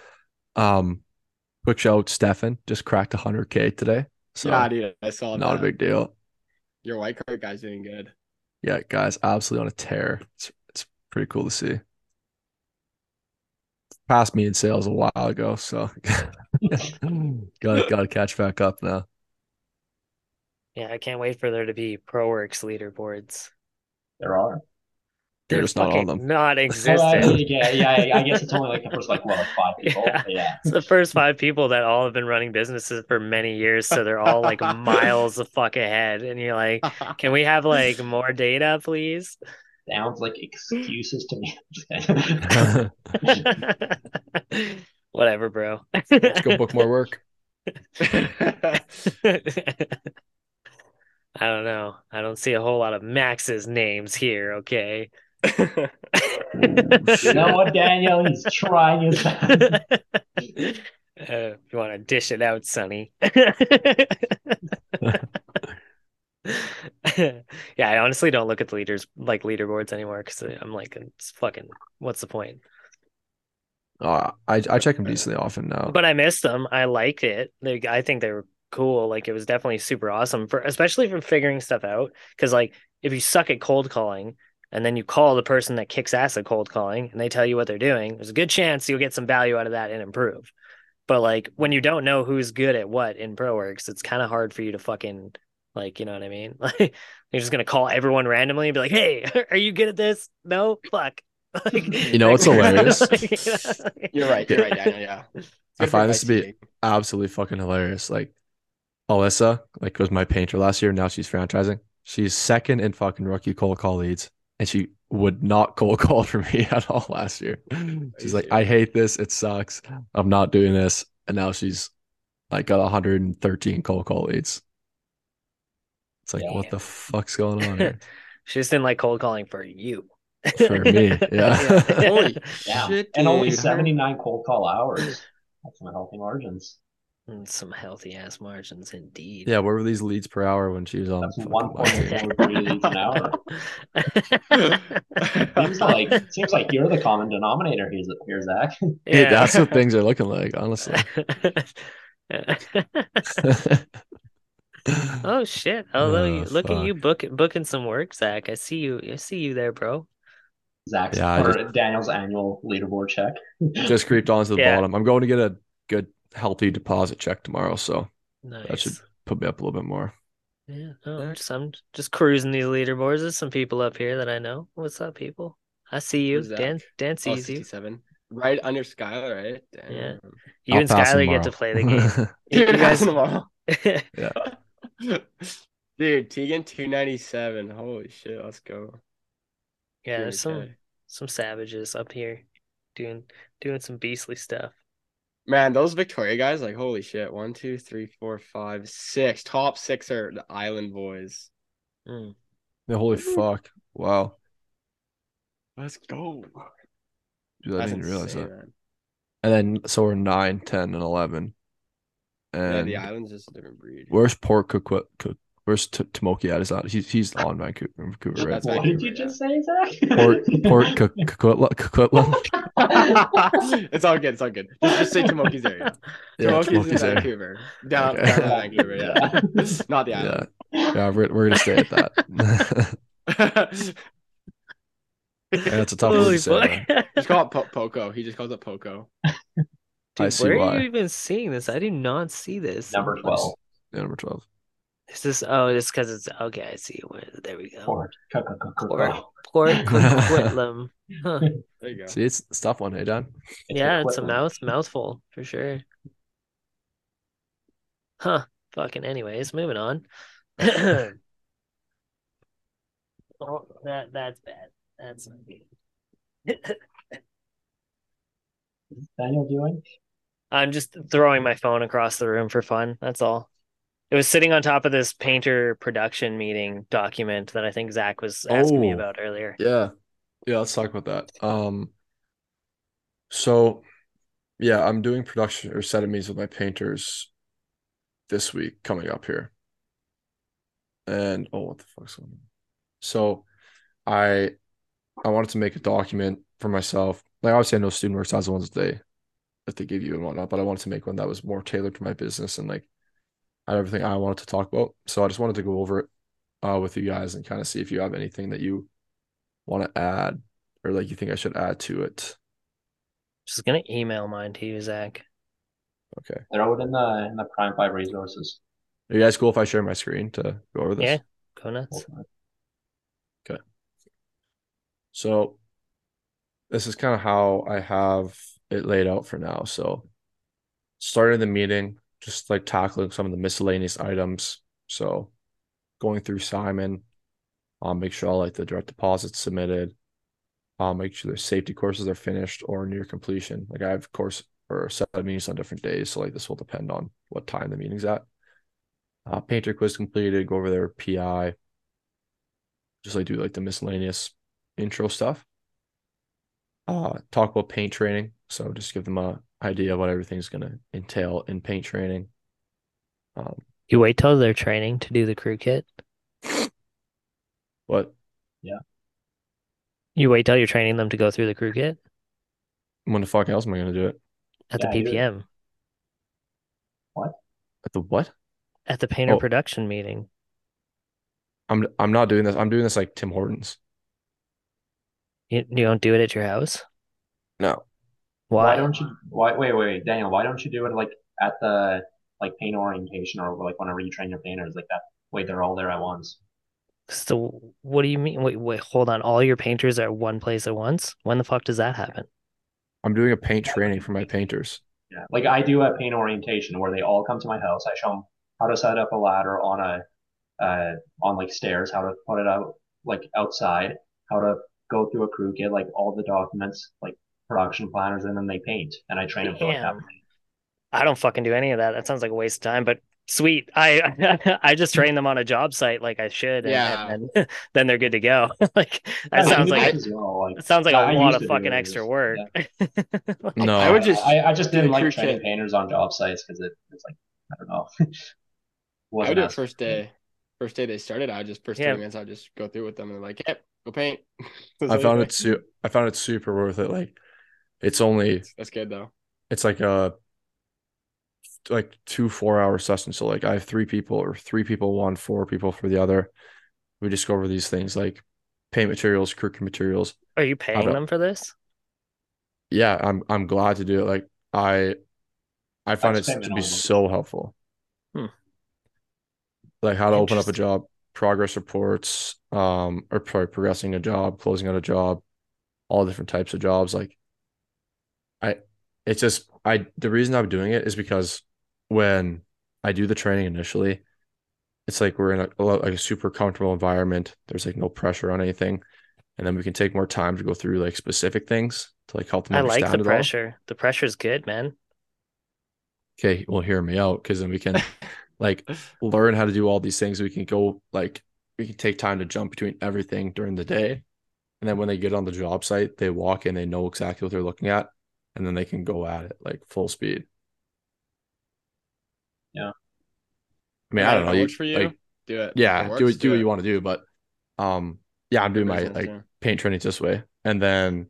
Um, quick shout, Stefan just cracked 100k today, so yeah, dude, I saw not that. a big deal. Your white card guy's doing good. Yeah, guys, absolutely on a tear. It's it's pretty cool to see. Passed me in sales a while ago, so gotta gotta catch back up now. Yeah, I can't wait for there to be ProWorks leaderboards. There are. They're They're just not on fucking them. not Well, oh, I- existent. yeah, yeah. I guess it's only like the first like what, like five people. Yeah. Yeah. It's the first five people that all have been running businesses for many years, so they're all like miles the fuck ahead. And you're like, can we have like more data, please? Sounds like excuses to me. Whatever, bro. Let's go book more work. I don't know. I don't see a whole lot of Max's names here, okay? You know what, Daniel? He's trying his best. Uh, you want to dish it out, Sonny. yeah, I honestly don't look at the leaders like leaderboards anymore because I'm like, it's fucking. What's the point? Uh, I I check them decently often now. But I miss them. I liked it. They, I think they were cool. Like it was definitely super awesome for, especially for figuring stuff out. Because like if you suck at cold calling and then you call the person that kicks ass at cold calling and they tell you what they're doing, there's a good chance you'll get some value out of that and improve. But like when you don't know who's good at what in ProWorks, it's kind of hard for you to fucking like, you know what I mean? Like you're just gonna call everyone randomly and be like, "Hey, are you good at this?" No, fuck. Like, You know it's hilarious? You're right. You're right, Daniel. Yeah. I find this to be- Absolutely fucking hilarious. Like Alyssa, like was my painter last year. Now she's franchising. She's second in fucking rookie cold call leads, and she would not cold call for me at all last year. She's like, I hate this. It sucks. I'm not doing this. And now she's like got 113 cold call leads. It's like, Yeah. what the fuck's going on here? She just didn't like cold calling for you. For me, yeah. Holy Yeah. Shit, and only 79 cold call hours. That's some healthy margins. And some healthy ass margins indeed. Yeah, where were these leads per hour when she was on That's one my team? point four leads an hour. Seems like seems like you're the common denominator here, here Zach. Hey, that's what things are looking like, honestly. oh shit! Although you, Oh, look at you fuck. book, booking some work, Zach. I see you. I see you there, bro. Zach's Yeah, or just- Daniel's annual leaderboard check. just creeped onto the Yeah. bottom. I'm going to get a good healthy deposit check tomorrow, so Nice. should- put me up a little bit more. Yeah, no, I'm just I'm just cruising these leaderboards. There's some people up here that I know. What's up, people? I see you. Who's that? Dan Dan Oh, sees you. 67. Right under Skylar, right? Damn. Yeah. You I'll and pass Skylar get to play the game. Dude, You guys- tomorrow. Yeah. Dude, Tegan 297. Holy shit, let's go. yeah, there's some 200K. some savages up here doing doing some beastly stuff. Man, those Victoria guys, like, holy shit. One, two, three, four, five, six. Top six are the Island boys. Mm. Yeah, holy fuck! Wow, Let's go. dude, I That's didn't realize insane, that. man. And then so we're nine, ten, and eleven. Yeah, And the island's just a different breed. where's Port Coquitlam? Where's T- Timoki at? Is that he's he's on Vancouver, Vancouver right? What did you just say, Zach? Port Port Co- Coquitlam. Coquitlam? it's all good. It's all good. Just, just say Timoki's there. Yeah. Yeah, Timoki's in Timoki's. Vancouver. Down, Okay. down Vancouver, yeah. Not the Yeah, island. yeah, we're we're gonna stay at that. yeah, it's a tough one to say. fuck. just call it po- Poco. He just calls it Poco. I Dude, see where are you even seeing this? I do not see this. Number twelve. Yeah, number twelve. Is this? Oh, it's because it's okay. I see. Where there we go. Port. Port Port. Port Huh. There you go. See, it's, it's a tough one, hey Dan. Yeah, it's a mouth mouthful for sure. Huh. Fucking anyways, moving on. oh, that that's bad. That's not good. Daniel doing? I'm just throwing my phone across the room for fun. That's all. It was sitting on top of this painter production meeting document that I think Zach was asking me Oh. about earlier. Yeah. Yeah, let's talk about that. Um so yeah, I'm doing production or set of meetings with my painters this week coming up here. And oh what the fuck's going on? So I I wanted to make a document for myself. Like obviously I know student works has the ones that they that they give you and whatnot, but I wanted to make one that was more tailored to my business and like had everything I wanted to talk about. So I just wanted to go over it uh with you guys and kind of see if you have anything that you want to add or like you think I should add to it. Just gonna email mine to you, Zach. Okay. Throw it in the in the Prime Five resources. Are you guys cool if I share my screen to go over this? Yeah. Go nuts. Okay. So this is kind of how I have it laid out for now. So starting the meeting, just like tackling some of the miscellaneous items. So going through Simon, I'll make sure all like the direct deposits submitted. I'll make sure their safety courses are finished or near completion. Like I have course or set of meetings on different days. So like this will depend on what time the meeting's at. Uh, painter quiz completed, go over their PI. Just like do like the miscellaneous intro stuff. Uh, talk about paint training. So just give them a idea of what everything's gonna entail in paint training. Um, You wait till they're training to do the crew kit. what Yeah. You wait till you're training them to go through the crew kit when the fuck else am I gonna do it? at Yeah, the PPM. What? At the what? at the painter Oh. production meeting. I'm I'm not doing this. I'm doing this like Tim Hortons. You, you don't do it at your house? No. Why Why? don't you? Why? Wait, wait, wait, Daniel. Why don't you do it like at the like paint orientation or like whenever you train your painters like that? Wait, they're all there at once. So what do you mean? Wait, wait, hold on. All your painters are at one place at once? When the fuck does that happen? I'm doing a paint training for my painters. Yeah, like I do at paint orientation where they all come to my house. I show them how to set up a ladder on a uh on like stairs, how to put it out like outside, how to go through a crew kit, like all the documents, like production planners, and then they paint. And I train them for like that. I don't fucking do any of that. That sounds like a waste of time, but sweet. I I just train them on a job site like I should, and, Yeah. and then then they're good to go. Like that Yeah, sounds like well, like it sounds like I a lot of fucking it, extra just- work. No. I would just I, I just didn't like training kit. painters on job sites because it, it's like I don't know. I would Wasn't do it first day. First day they started, I would just first Yeah. 30 minutes, I'd just go through with them and they're like, yep, go paint. I found you it su- I found it super worth it. Like it's only do. That's good though. it's like a like two four hour sessions. So like I have three people or three people one, four people for the other. We just go over these things like paint materials, curriculum materials. Are you paying them for this? Yeah, I'm I'm glad to do it. Like I I found it to be so helpful. like how to open up a job, progress reports, um, or probably progressing a job, closing out a job, all different types of jobs. Like I, it's just I the reason I'm doing it is because when I do the training initially, it's like we're in a, like a super comfortable environment. There's like no pressure on anything, and then we can take more time to go through like specific things to like help them I like the it all. pressure. is good, man. Okay, well, hear me out because then we can like learn how to do all these things. We can go like we can take time to jump between everything during the day. And then when they get on the job site, they walk in, they know exactly what they're looking at, and then they can go at it like full speed. Yeah. I mean, Yeah, I don't know. it You for you, like do it. Yeah, it do works, it, do what you want to do, but um yeah, I'm doing my like yeah. paint trainings this way. And then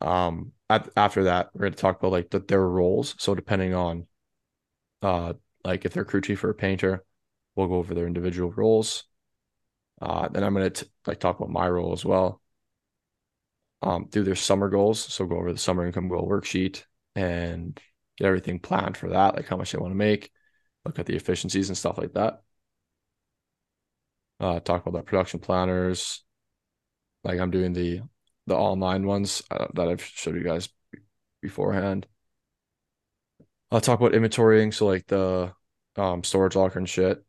um at, after that, we're going to talk about like the, their roles. So depending on uh like if they're crew chief or a painter, we'll go over their individual roles. Uh then I'm going to like talk about my role as well. Um do their summer goals, so go over the summer income goal worksheet and get everything planned for that, like how much they want to make, look at the efficiencies and stuff like that. Uh talk about that production planners. Like I'm doing the the online ones uh, that I've showed you guys beforehand. I'll talk about inventorying, so like the um storage locker and shit,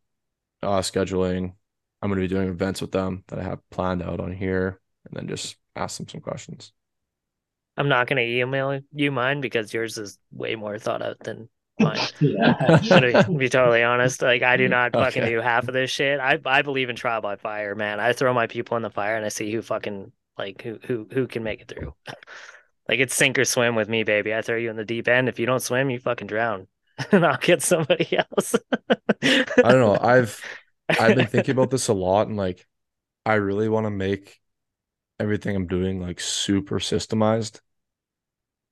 uh scheduling. I'm gonna be doing events with them that I have planned out on here, and then just ask them some questions. I'm not gonna email you mine because yours is way more thought out than mine. Yeah. To be, be totally honest, like I do not fucking Okay. do half of this shit. I I believe in trial by fire, man. I throw my people in the fire and I see who fucking like who who who can make it through. Like it's sink or swim with me, baby. I throw you in the deep end. If you don't swim, you fucking drown, and I'll get somebody else. I don't know. I've I've been thinking about this a lot, and like I really want to make everything I'm doing like super systemized.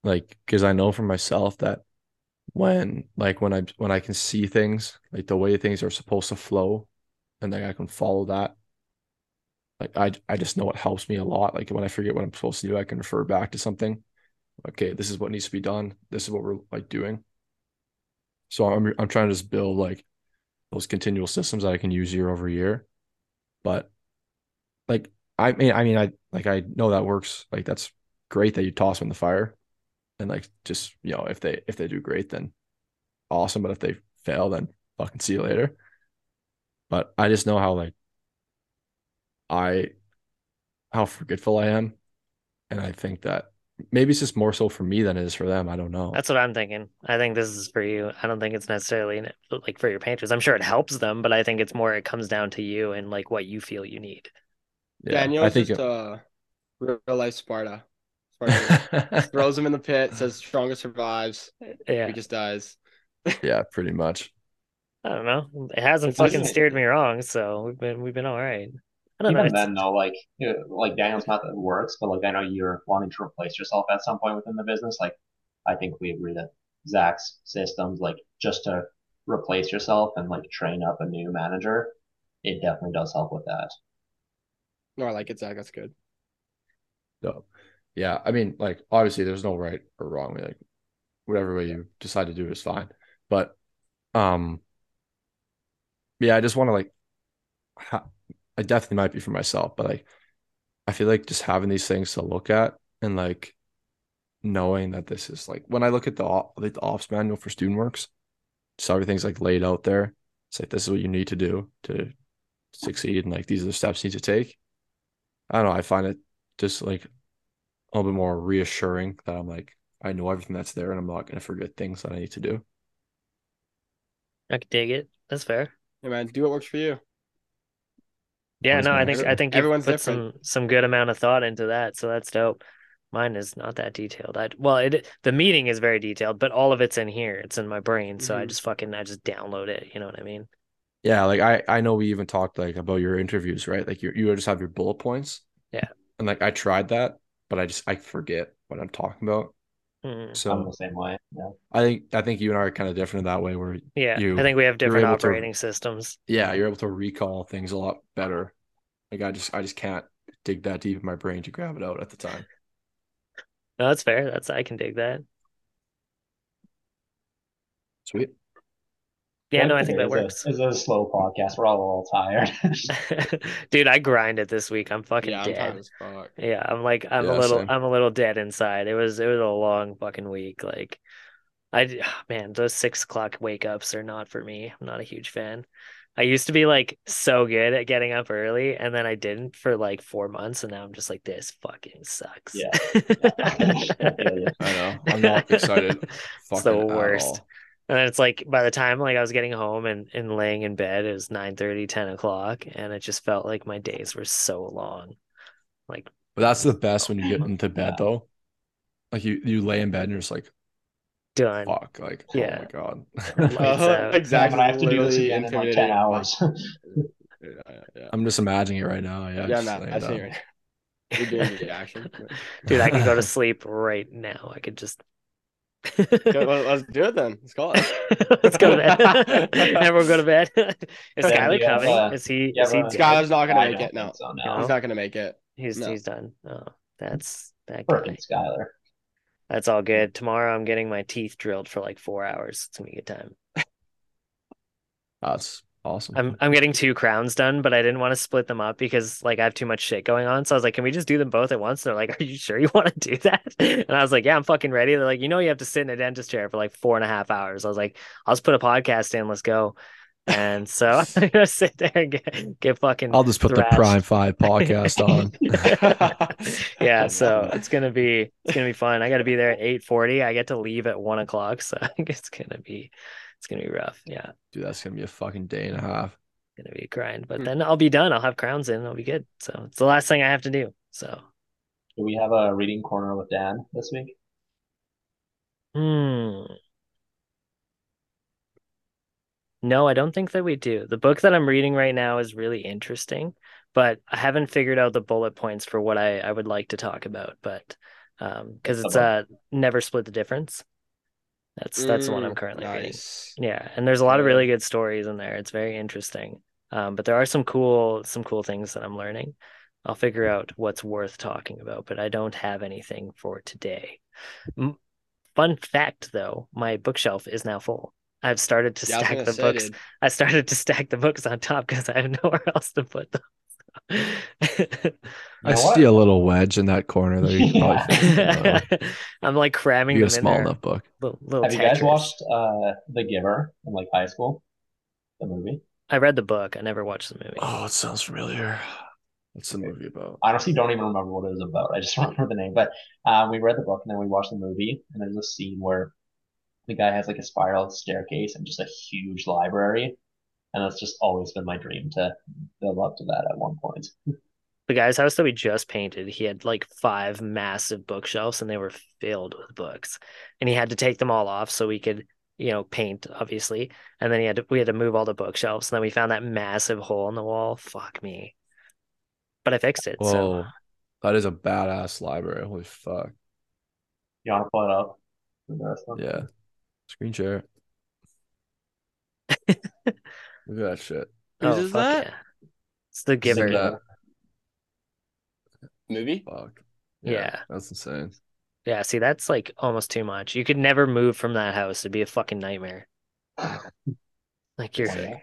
Like, because I know for myself that when like when I when I can see things like the way things are supposed to flow, and then I can follow that. Like I I just know it helps me a lot. Like when I forget what I'm supposed to do, I can refer back to something. Okay, this is what needs to be done. This is what we're like doing. So I'm I'm trying to just build like those continual systems that I can use year over year. But like I mean I mean I like I know that works. Like that's great that you toss them in the fire. And like just, you know, if they if they do great, then awesome. But if they fail, then fucking see you later. But I just know how like I how forgetful I am. And I think that maybe it's just more so for me than it is for them. I don't know. That's what I'm thinking. I think this is for you. I don't think it's necessarily like for your painters. I'm sure it helps them, but I think it's more it comes down to you and like what you feel you need. Yeah, Daniel's I think just it- uh, real life Sparta. Sparta throws him in the pit, says strongest survives, Yeah. just dies. yeah, pretty much. I don't know. It hasn't It's like- fucking steered me wrong, so we've been we've been all right. I don't know. Even it's- then, though, like you know, like Daniel's method works, but like I know you're wanting to replace yourself at some point within the business. Like I think we agree that Zach's systems, like just to replace yourself and like train up a new manager, it definitely does help with that. No, I like it, Zach. That's good. So, yeah, I mean, like obviously there's no right or wrong way. Like whatever way you decide to do is fine. But um yeah, I just want to like ha I definitely might be for myself, but like I feel like just having these things to look at and like knowing that this is like when I look at the op- like the ops manual for student works, so everything's like laid out there. It's like this is what you need to do to succeed and like these are the steps you need to take. I don't know, I find it just like a little bit more reassuring that I'm like I know everything that's there and I'm not gonna forget things that I need to do. I can dig it. That's fair. Yeah, man, do what works for you. Yeah, Always no, I think I think you Everyone's put different. some some good amount of thought into that, so that's dope. Mine is not that detailed. I well, it the meeting is very detailed, but all of it's in here. It's in my brain, so I Mhm. just fucking I just download it. You know what I mean? Yeah, like I I know we even talked like about your interviews, right? Like you you just have your bullet points. Yeah. And like I tried that, but I just I forget what I'm talking about. Mm. So I'm the same way. Yeah. I think I think you and I are kind of different in that way where Yeah, You- I think we have different able to- operating systems. yeah, you're able to recall things a lot better. Like I just I just can't dig that deep in my brain to grab it out at the time. No, that's fair. That's I can dig that. Sweet. Yeah, no, I think that It's a- works. It's a slow podcast. We're all a little tired. Dude, I grinded this week. I'm fucking Yeah, I'm dead. tired as fuck. Yeah, I'm like I'm a little same. I'm a little dead inside. It was it was a long fucking week. Like I d- ah, man, those six o'clock wake ups are not for me. I'm not a huge fan. I used to be like so good at getting up early, and then I didn't for like four months, and now I'm just like this fucking sucks. Yeah. I. I know. I'm not excited. It's the fucking at worst. all. And then it's like by the time like I was getting home and, and laying in bed, it was 9 10 o'clock, and it just felt like my days were so long. Like But that's the best when you get into bed Yeah. though. Like you you lay in bed and you're just like, done. fuck, like oh Yeah. oh my god. Lights exactly. But I have to do this literally again in like 10 hours. Yeah, yeah, yeah. I'm just imagining it right now. Yeah. Yeah, no, I see it right now. You're doing the action. Dude, I could go to sleep right now. I could just Okay, well, let's do it then. Let's call it. Let's go to bed. Everyone go to bed. Is Ben, Skylar do you have, coming? uh, Is he you is he a- dead? Skylar's not gonna I make it. No, so, No. no. he's not gonna make it. He's no. he's done. Oh, that's that guy. Perfect, Skylar. That's all good. Tomorrow I'm getting my teeth drilled for like four hours. It's gonna be a good time. That's awesome. I'm I'm getting two crowns done, but I didn't want to split them up because like I have too much shit going on. So I was like, can we just do them both at once? They're like, are you sure you want to do that? And I was like, yeah, I'm fucking ready. They're like, you know, you have to sit in a dentist chair for like four and a half hours. I was like, I'll just put a podcast in. Let's go. And so I'm gonna sit there and get, get fucking. I'll just put thrashed. the Prime Five podcast on. yeah, so it's gonna be it's gonna be fun. I got to be there at eight forty. I get to leave at one o'clock, so I think it's gonna be it's gonna be rough. Yeah, Dude, that's gonna be a fucking day and a half. gonna be a grind. But Hmm. then I'll be done. I'll have crowns in. I'll be good. So it's the last thing I have to do. So Do we have a reading corner with Dan this week? hmm. No, I don't think that we do. The book that I'm reading right now is really interesting, but I haven't figured out the bullet points for what I, I would like to talk about. But um, because it's uh never split the difference. That's that's the one I'm Mm, currently reading. Yeah, and there's a lot of really good stories in there. It's very interesting. Um, but there are some cool some cool things that I'm learning. I'll figure out what's worth talking about, but I don't have anything for today. M- Fun fact though, my bookshelf is now full. I've started to Yeah, stack the say, books. dude. I started to stack the books on top because I have nowhere else to put them. I know see what? a little wedge in that corner there. You can probably Yeah. fit it I'm like cramming You them get a in small there. enough book. Little, little Have you guys watched uh The Giver in like high school? The movie? I read the book. I never watched the movie. Oh, it sounds familiar. What's the movie about? I honestly don't even remember what it was about. I just remember the name. But uh, we read the book and then we watched the movie. And there's a scene where the guy has like a spiral staircase and just a huge library. And that's just always been my dream to build up to that at one point. The guy's house that we just painted, he had like five massive bookshelves and they were filled with books. And he had to take them all off so we could, you know, paint, obviously. And then he had to, we had to move all the bookshelves. And then we found that massive hole in the wall. Fuck me. But I fixed it. Whoa, So that is a badass library. Holy fuck! You want to pull it up? for the rest of them? Yeah, screen share. Look at that shit. oh, is fuck that? yeah. It's the Look giver. At that. Movie? Fuck. Yeah. that's insane. Yeah, see, that's like almost too much. You could never move from that house. It'd be a fucking nightmare. Like you're Wow.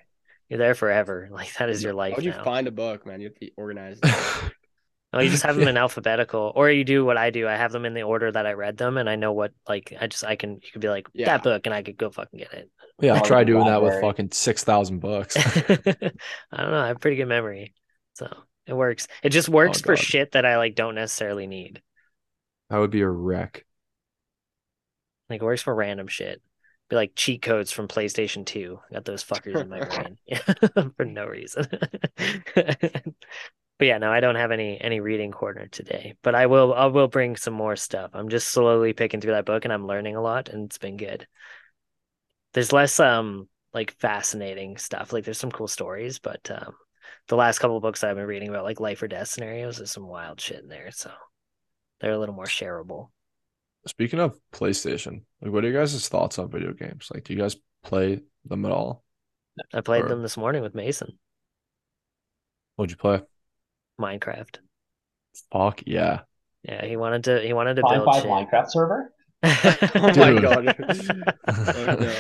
you're there forever. Like that is your life. How life would you now. find a book, man? You have to be organized. Oh, you just have them in alphabetical, or you do what I do. I have them in the order that I read them, and I know what like I just I can you could be like Yeah. that book, and I could go fucking get it. Yeah, Or try the doing that with fucking six thousand books. I don't know. I have pretty good memory, so it works. It just works for shit that I like don't necessarily need. That would be a wreck. Like it works for random shit. Be like cheat codes from PlayStation 2. I got those fuckers in my brain. For no reason. But yeah, no, I don't have any any reading corner today. But I will I will bring some more stuff. I'm just slowly picking through that book and I'm learning a lot and it's been good. There's less um like fascinating stuff. Like there's some cool stories, but um the last couple of books I've been reading about like life or death scenarios, there's some wild shit in there. So they're a little more shareable. Speaking of PlayStation, like, what are your guys' thoughts on video games? Like, do you guys play them at all? I played Or- them this morning with Mason. What'd you play? Minecraft. Fuck yeah. Yeah, he wanted to he wanted to Prime build Five shit. Minecraft server? oh my god. oh, no.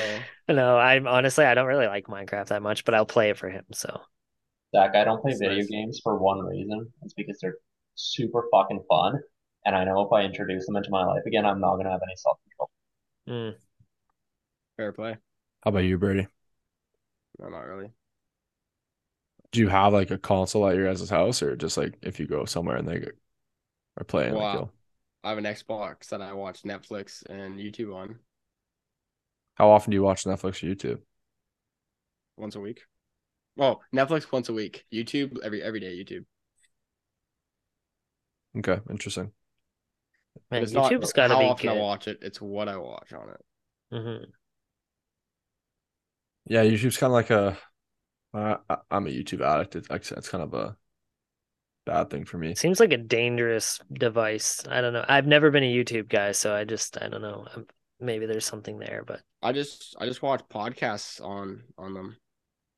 No, I'm honestly I don't really like Minecraft that much, but I'll play it for him. So Zach, I don't play That's video nice. games for one reason. It's because they're super fucking fun. And I know if I introduce them into my life again, I'm not gonna have any self control. mm. Fair play. How about you, Brady? No, not really. Do you have like a console at your guys' house, or just like if you go somewhere and they are playing? Wow. you'll- I have an Xbox that I watch Netflix and YouTube on how often do you watch Netflix or YouTube? once a week. Oh, Netflix once a week. YouTube every every day. YouTube. Okay, interesting. Man, it's not YouTube's got to how be often I good. watch it. It's what I watch on it. Mhm. Yeah, YouTube's kind of like a. Uh, I- I'm a YouTube addict. It's, it's kind of a bad thing for me. Seems like a dangerous device. I don't know. I've never been a YouTube guy, so I just I don't know. I'm, maybe there's something there, but I just I just watch podcasts on on them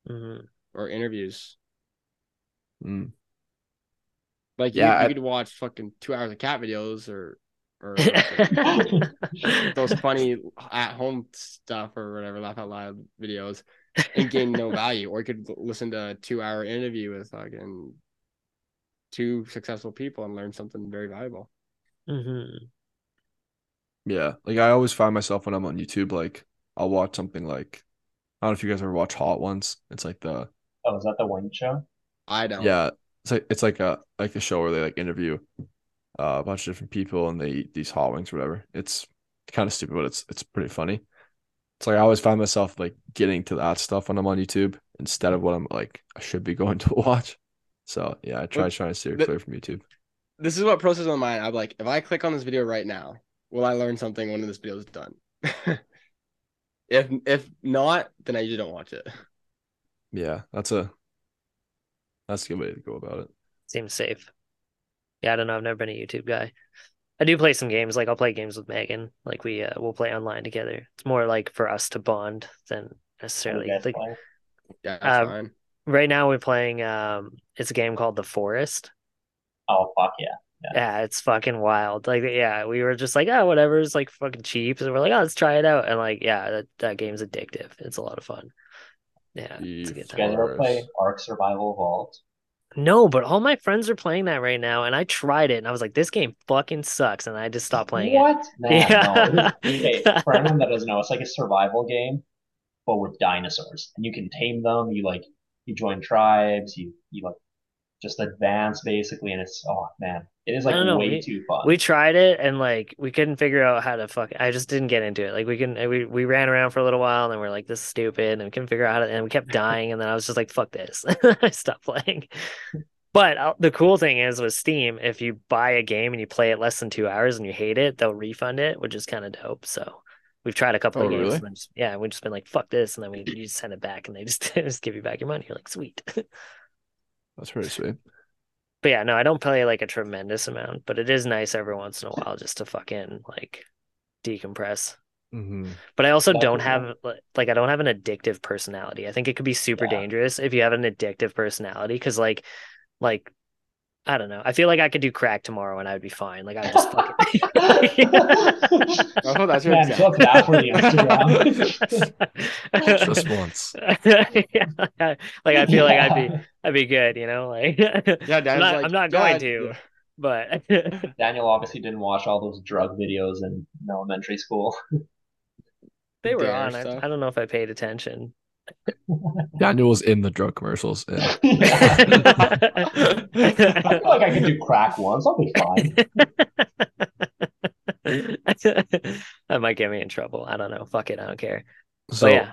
mhm. Or interviews. Mm. Like Yeah, you I- could watch fucking two hours of cat videos or or like, those funny at home stuff or whatever laugh out loud videos and gain no value. Or you could listen to a two hour interview with fucking two successful people and learn something very valuable. Mhm. Yeah, like I always find myself when I'm on YouTube, like I'll watch something like I don't know if you guys ever watch Hot Ones. It's like the Oh, is that the wing show? I don't. yeah, it's like it's like a like a show where they like interview uh, a bunch of different people and they eat these hot wings or whatever. It's kind of stupid, but it's it's pretty funny. It's like I always find myself like getting to that stuff when I'm on YouTube instead of what I'm like I should be going to watch. So yeah, I try Well, trying to steer the- clear from YouTube. This is what process my mine. I'm like, if I click on this video right now, will I learn something when this video is done? if if not, then I usually don't watch it. Yeah, that's a that's a good way to go about it. Seems safe. Yeah, I don't know. I've never been a YouTube guy. I do play some games. Like I'll play games with Megan. Like we uh, we'll play online together. It's more like for us to bond than necessarily you like play? Yeah, that's fine. right now we're playing um it's a game called The Forest. Oh fuck yeah. Yeah, it's fucking wild. Like yeah, we were just like, oh whatever, it's like fucking cheap. So we're like, oh let's try it out. And like, yeah, that, that game's addictive. It's a lot of fun. Yeah, it's a good The You guys time. ever play Ark Survival Evolved? No, but all my friends are playing that right now, and I tried it and I was like, this game fucking sucks, and I just stopped playing it. What? Yeah. no. Okay, for anyone that doesn't know, it's like a survival game, but with dinosaurs. And you can tame them, you like you join tribes, you you like just advance basically, and it's oh man. It is like I don't know, way we- too fun. We tried it and like we couldn't figure out how to fuck. I just didn't get into it. Like we can we we ran around for a little while and then we're like this is stupid and we couldn't figure out how to and we kept dying and then I was just like fuck this. I stopped playing. But uh, the cool thing is with Steam, if you buy a game and you play it less than two hours and you hate it, they'll refund it, which is kind of dope. So we've tried a couple Oh, of games really? and just, yeah, we've just been like fuck this and then we you just send it back and they just just give you back your money. You're like sweet. That's pretty sweet. But yeah, no, I don't play like a tremendous amount, but it is nice every once in a while just to fucking like decompress. hmm But I also That's don't have like like, I don't have an addictive personality. I think it could be super Yeah. dangerous if you have an addictive personality because like like I don't know. I feel like I could do crack tomorrow and I'd be fine. Like I would just fucking Oh, that's your Man, example. book that for the Instagram. Just once. yeah, like I feel like I'd be I'd be good, you know, like Yeah, I'm not, like, I'm not going to, yeah." but Daniel obviously didn't watch all those drug videos in, in elementary school. they were Dare on. I. I don't know if I paid attention. Daniel was in the drug commercials. And I feel like I could do crack once. I'll be fine. that might get me in trouble. I don't know. Fuck it. I don't care. so, But yeah,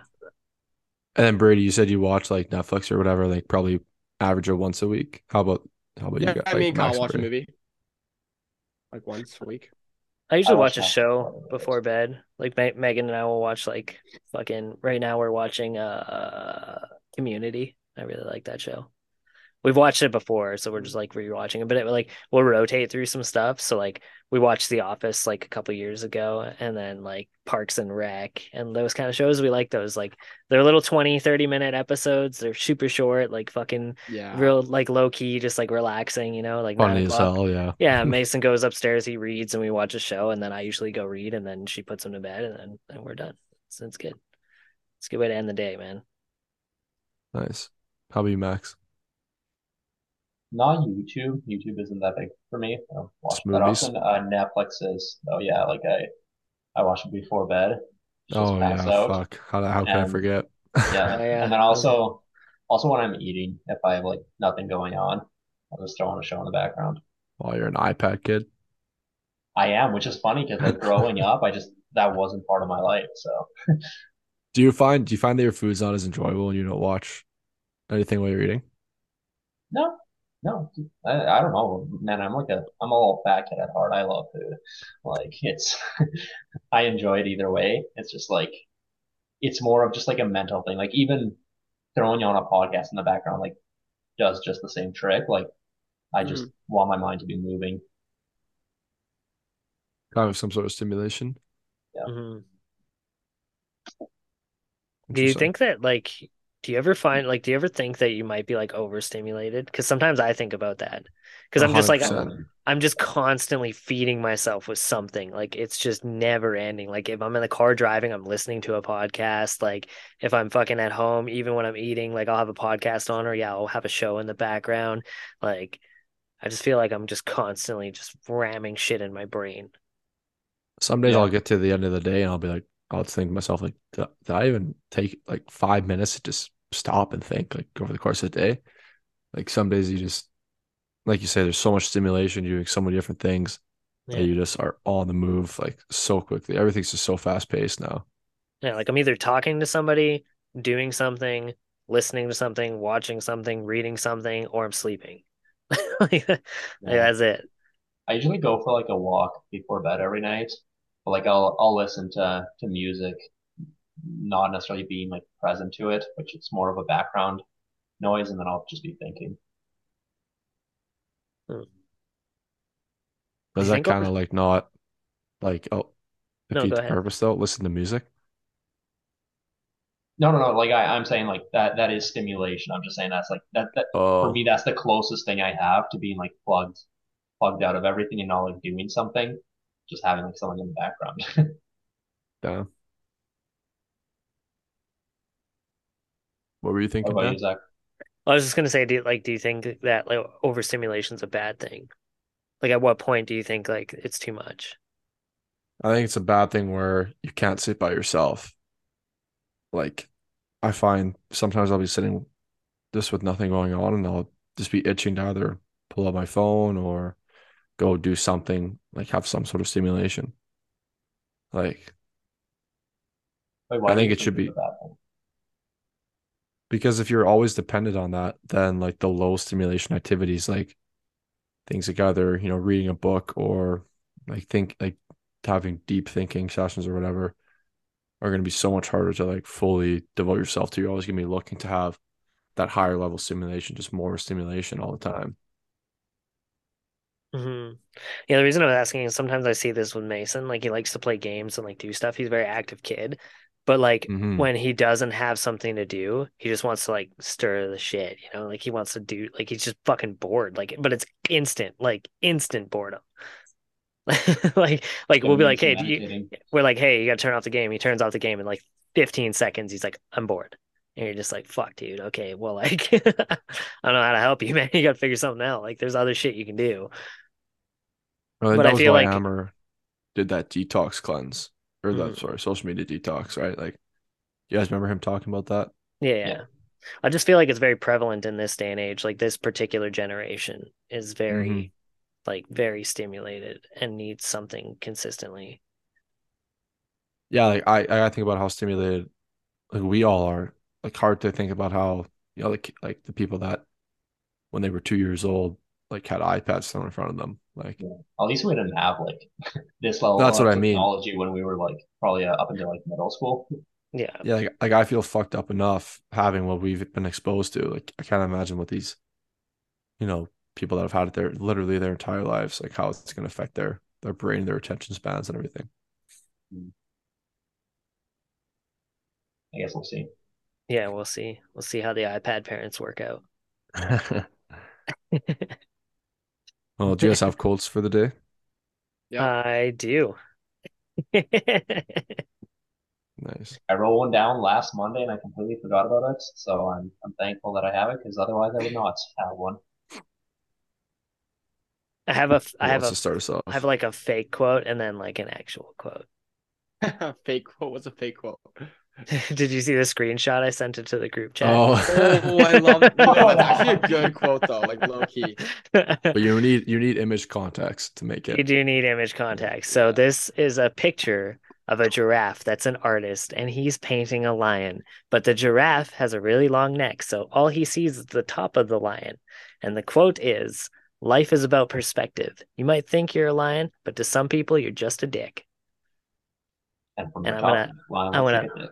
and then Brady, you said you watch like Netflix or whatever, like probably average of once a week. How about how about Yeah, you guys? I mean, like, Kyle Max watch a movie like once a week. I usually I watch watch a show before bed. Like Me- Megan and I will watch like fucking. Right now we're watching uh Community. I really like that show. We've watched it before, so we're just like rewatching it. But it like we'll rotate through some stuff. So like we watched The Office like a couple years ago, and then like Parks and Rec and those kind of shows. We like those. Like they're little 20, 30 minute episodes. They're super short, like fucking Yeah. real like low key, just like relaxing. You know, like Funny as hell, yeah. Yeah, Mason goes upstairs, he reads, and we watch a show, and then I usually go read, and then she puts him to bed, and then and we're done. So it's good. It's a good way to end the day, man. Nice. How about you, Max? Not YouTube. YouTube isn't that big for me. I don't watch Just that movies? often. Uh, Netflix is. Oh yeah, like I, I watch it before bed. Just Oh yeah, out. fuck. How how can I forget? Yeah, Oh, yeah. and then also, also when I'm eating, if I have like nothing going on, I'll just throw on a show in the background. While you're an iPad kid. I am, which is funny because like growing up, I just that wasn't part of my life. So Do you find do you find that your food's not as enjoyable when you don't watch anything while you're eating? no, no, I, I don't know, man. I'm like a I'm a little fat kid at heart. I love food. Like it's, I enjoy it either way. It's just like, it's more of just like a mental thing. Like even throwing you on a podcast in the background like does just the same trick. Like I just want my mind to be moving. Kind of some sort of stimulation. Mhm. Do you think that like do you ever find like do you ever think that you might be like overstimulated? Because sometimes I think about that. Because I'm just like 100%. I'm just constantly feeding myself with something. Like it's just never ending. Like if I'm in the car driving, I'm listening to a podcast. Like if I'm fucking at home, even when I'm eating, like I'll have a podcast on or yeah, I'll have a show in the background. Like I just feel like I'm just constantly just ramming shit in my brain. Some days Yeah. I'll get to the end of the day and I'll be like, I'll think to myself, like, did, did I even take like five minutes to just stop and think like over the course of the day? Like some days you just, like you say, there's so much stimulation, you're doing so many different things Yeah. that you just are on the move like so quickly. Everything's just so fast paced now. Yeah, like I'm either talking to somebody, doing something, listening to something, watching something, reading something, or I'm sleeping. Like, like, Yeah. that's it. I usually go for like a walk before bed every night. But like I'll I'll listen to to music, not necessarily being like present to it, which it's more of a background noise, and then I'll just be thinking. Hmm. Does you that kind of like not like, oh, No, defeat go the ahead. purpose though? Listen to music. No, no, no. Like I, I'm saying, like that that is stimulation. I'm just saying that's like that that for Oh, me that's the closest thing I have to being like plugged plugged out of everything and not like doing something, just having like someone in the background. damn. What were you thinking, about Dan? you, Zach? I was just gonna say, do you, like, do you think that like overstimulation's a bad thing? Like, at what point do you think like it's too much? I think it's a bad thing where you can't sit by yourself. Like, I find sometimes I'll be sitting just with nothing going on and I'll just be itching to either pull out my phone or go do something, like have some sort of stimulation. Like, Wait, I think it should be- a bad thing? Because if you're always dependent on that, then like the low stimulation activities, like things like either, you know, reading a book or like think like having deep thinking sessions or whatever are going to be so much harder to like fully devote yourself to. You're always going to be looking to have that higher level stimulation, just more stimulation all the time. hmm Yeah, the reason I was asking is sometimes I see this with Mason. Like he likes to play games and like do stuff. He's a very active kid, but like Mhm. when he doesn't have something to do, he just wants to like stir the shit. You know, like he wants to do like he's just fucking bored. Like, but it's instant, like instant boredom. Like, like we'll be like, hey, do you, we're like, hey, you gotta turn off the game. He turns off the game in like 15 seconds. He's like, I'm bored. And you're just like, fuck, dude. Okay, well, like, I don't know how to help you, man. You gotta figure something out. Like, there's other shit you can do. Think But I feel like- Hammer did that detox cleanse or that Mhm. sorry social media detox, right? Like, you guys remember him talking about that? Yeah. Yeah. I just feel like it's very prevalent in this day and age. Like this particular generation is very, Mhm. like, very stimulated and needs something consistently. Yeah, like I I think about how stimulated like we all are. Like hard to think about how you know like like the people that when they were two years old like had iPads thrown in front of them. Like At least we didn't have like this level That's of what I mean. technology when we were like probably uh, up until like middle school. Yeah. yeah, like, like I feel fucked up enough having what we've been exposed to. Like I can't imagine what these, you know, people that have had it their literally their entire lives, like how it's gonna affect their their brain, their attention spans and everything. I guess we'll see. Yeah, we'll see. We'll see how the iPad parents work out. well, do you guys have quotes for the day? Yeah. I do. Nice. I wrote one down last Monday and I completely forgot about it. So I'm I'm thankful that I have it because otherwise I would not have one. I have a Who I have a to start us off? I have like a fake quote and then like an actual quote. fake quote. What's a fake quote? Did you see the screenshot I sent it to the group chat? oh, Oh, I love it. You that's actually a good quote though, like low key. but you need you need image context to make it. You do need image context. So Yeah. this is a picture of a giraffe that's an artist and he's painting a lion, but the giraffe has a really long neck, so all he sees is the top of the lion. And the quote is, "Life is about perspective. You might think you're a lion, but to some people you're just a dick." And from And the I'm gonna- I'm gonna- take it.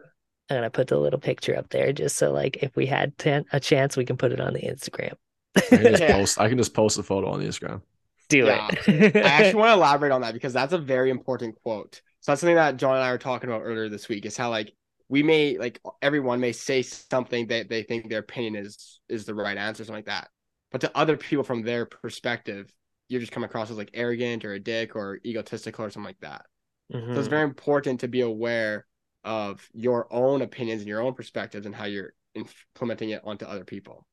I'm gonna put the little picture up there just so like if we had ten, a chance we can put it on the Instagram. I can just Yeah. post. I can just post a photo on the Instagram. Do Yeah. it. I actually want to elaborate on that because that's a very important quote. So that's something that John and I were talking about earlier this week. Is how like we may like everyone may say something that they think their opinion is is the right answer, something like that. But to other people from their perspective, you're just come across as like arrogant or a dick or egotistical or something like that. So Mhm. it's very important to be aware of your own opinions and your own perspectives and how you're implementing it onto other people.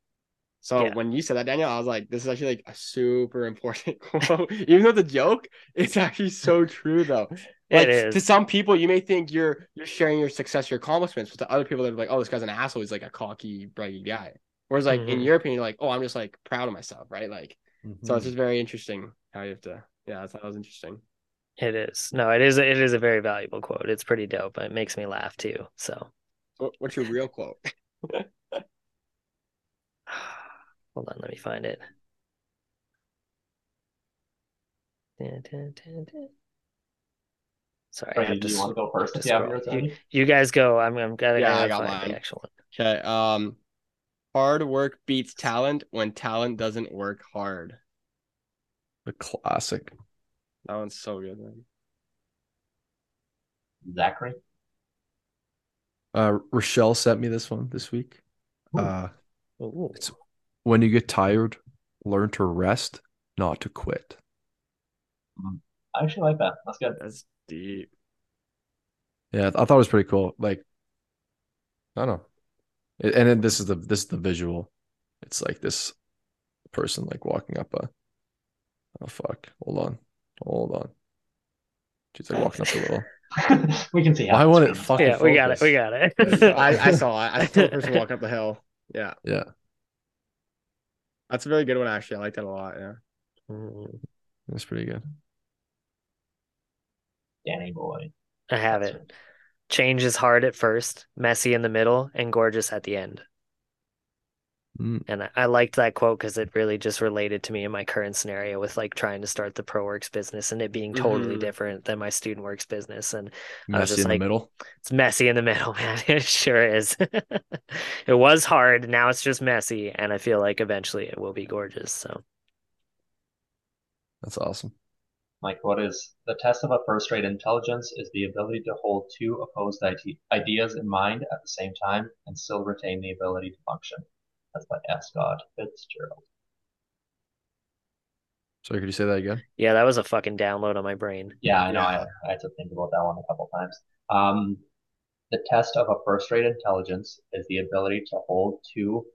So Yeah. when you said that, Daniel, I was like, this is actually like a super important quote. Even though it's a joke, it's actually so true though. Like It to some people, you may think you're you're sharing your success, your accomplishments, but to other people, they're like, oh, this guy's an asshole. He's like a cocky, braggy guy. Whereas like in Mhm. your opinion, you're like, oh, I'm just like proud of myself, right? Like, so Hmm. it's just very interesting how you have to. Yeah, that was interesting. It is. No, it is. It is a very valuable quote. It's pretty dope. It makes me laugh too. So, what's your real quote? hold on, let me find it. Dun, dun, dun, dun. Sorry, I have to. you want to go first to if you have scroll. yours You, guys go. I'm. I'm gonna. Yeah, gotta I got find the actual one. Okay. Um, hard work beats talent when talent doesn't work hard. The classic. That one's so good, man. Zachary. Uh, Rochelle sent me this one this week. Ooh. Uh, Ooh. It's- when you get tired, learn to rest, not to quit. I actually like that. That's good. That's deep. Yeah, I thought it was pretty cool. Like, I don't know. It- And then this is the this is the visual. It's like this person like walking up a. Oh fuck! Hold on, hold on. She's like walking up the little. we can see how Why it's won't it fucking Yeah, we got it. We got it. There you go. I, I saw it. I saw the person walking up the hill. Yeah, Yeah, that's a very good one. Actually, I like that a lot. Yeah. Mm, that's pretty good. Danny boy. I have That's it. Change is hard at first, messy in the middle, and gorgeous at the end. Mm. And I, I liked that quote because it really just related to me in my current scenario with like trying to start the pro works business and it being totally Mhm. different than my student works business. And I was Messy just in like- the middle. it's messy in the middle, man. It sure is. it was hard. Now it's just messy. And I feel like eventually it will be gorgeous. So That's awesome. Like, what is the test of a first-rate intelligence is the ability to hold two opposed ideas in mind at the same time and still retain the ability to function. That's by F. Scott Fitzgerald. Sorry, could you say that again? yeah, that was a fucking download on my brain. Yeah, I know. I, Yeah. I had to think about that one a couple times. Um, the test of a first-rate intelligence is the ability to hold two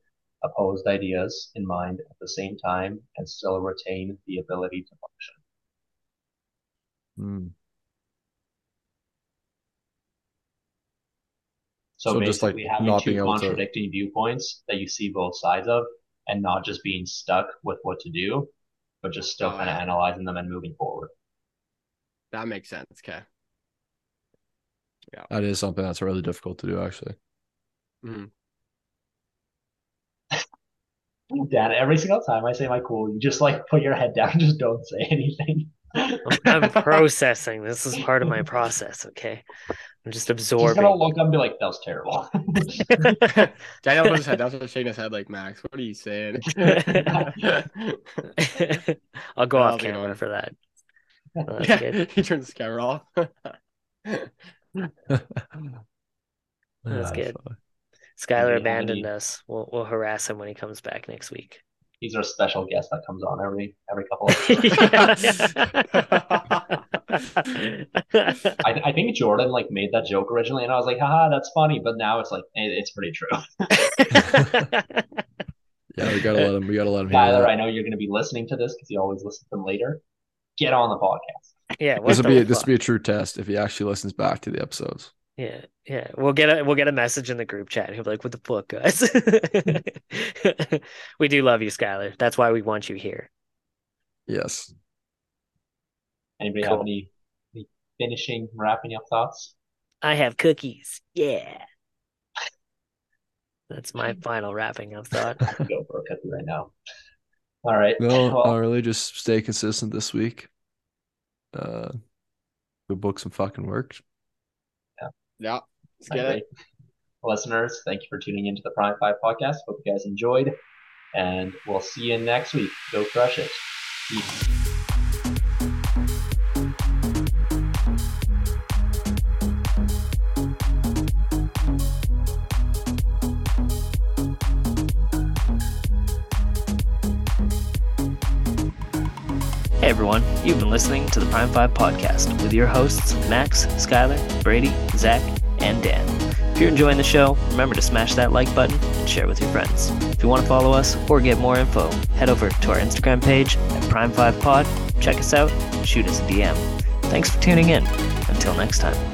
opposed ideas in mind at the same time and still retain the ability to function. Mm. So, So just, like, basically, having not two being able to- contradicting viewpoints that you see both sides of, and not just being stuck with what to do, but just still Oh, kind of yeah. analyzing them and moving forward. That makes sense. Okay. Yeah. That is something that's really difficult to do, actually. Mm-hmm. Dan, every single time I say my cool, you just like put your head down, just don't say anything. I'm processing. This is part of my process. Okay. I'm just He's gonna absorbing. look up and be like, "That was terrible." Daniel put his head down, started shaking his head like Max. What are you saying? I'll go That'll off be camera fun. for that. Oh, that's yeah, good. he turns the camera off. That's good. fuck. Skylar we abandoned any- us. We'll we'll harass him when he comes back next week. He's our special guest that comes on every every couple of. Yeah. I, I think Jordan like made that joke originally, and I was like, haha, that's funny. But now it's like it, it's pretty true. Yeah, we gotta let him. We gotta let him hear Tyler, that. I know you're going to be listening to this because you always listen to them later. Get on the podcast. yeah, This will the be this will be a true test if he actually listens back to the episodes. Yeah, yeah. We'll get a we'll get a message in the group chat. He'll be like, "What the fuck, guys?" we do love you, Skylar. That's why we want you here. Yes. Anybody Cool. have any, any finishing, wrapping up thoughts? I have cookies. Yeah. That's my final wrapping up thought. Go for a cookie right now. All right. No, Well, not really. Just stay consistent this week. Uh, go book some fucking work. Yeah. Let's get it. Listeners, thank you for tuning into the Prime Five podcast. Hope you guys enjoyed, and we'll see you next week. Go crush it. Peace. You've been listening to the Prime 5 podcast with your hosts Max, Skylar, Brady, Zach, and Dan. If you're enjoying the show, remember to smash that like button and share with your friends. If you want to follow us or get more info, head over to our Instagram page at Prime5Pod, check us out, shoot us a DM. Thanks for tuning in. Until next time.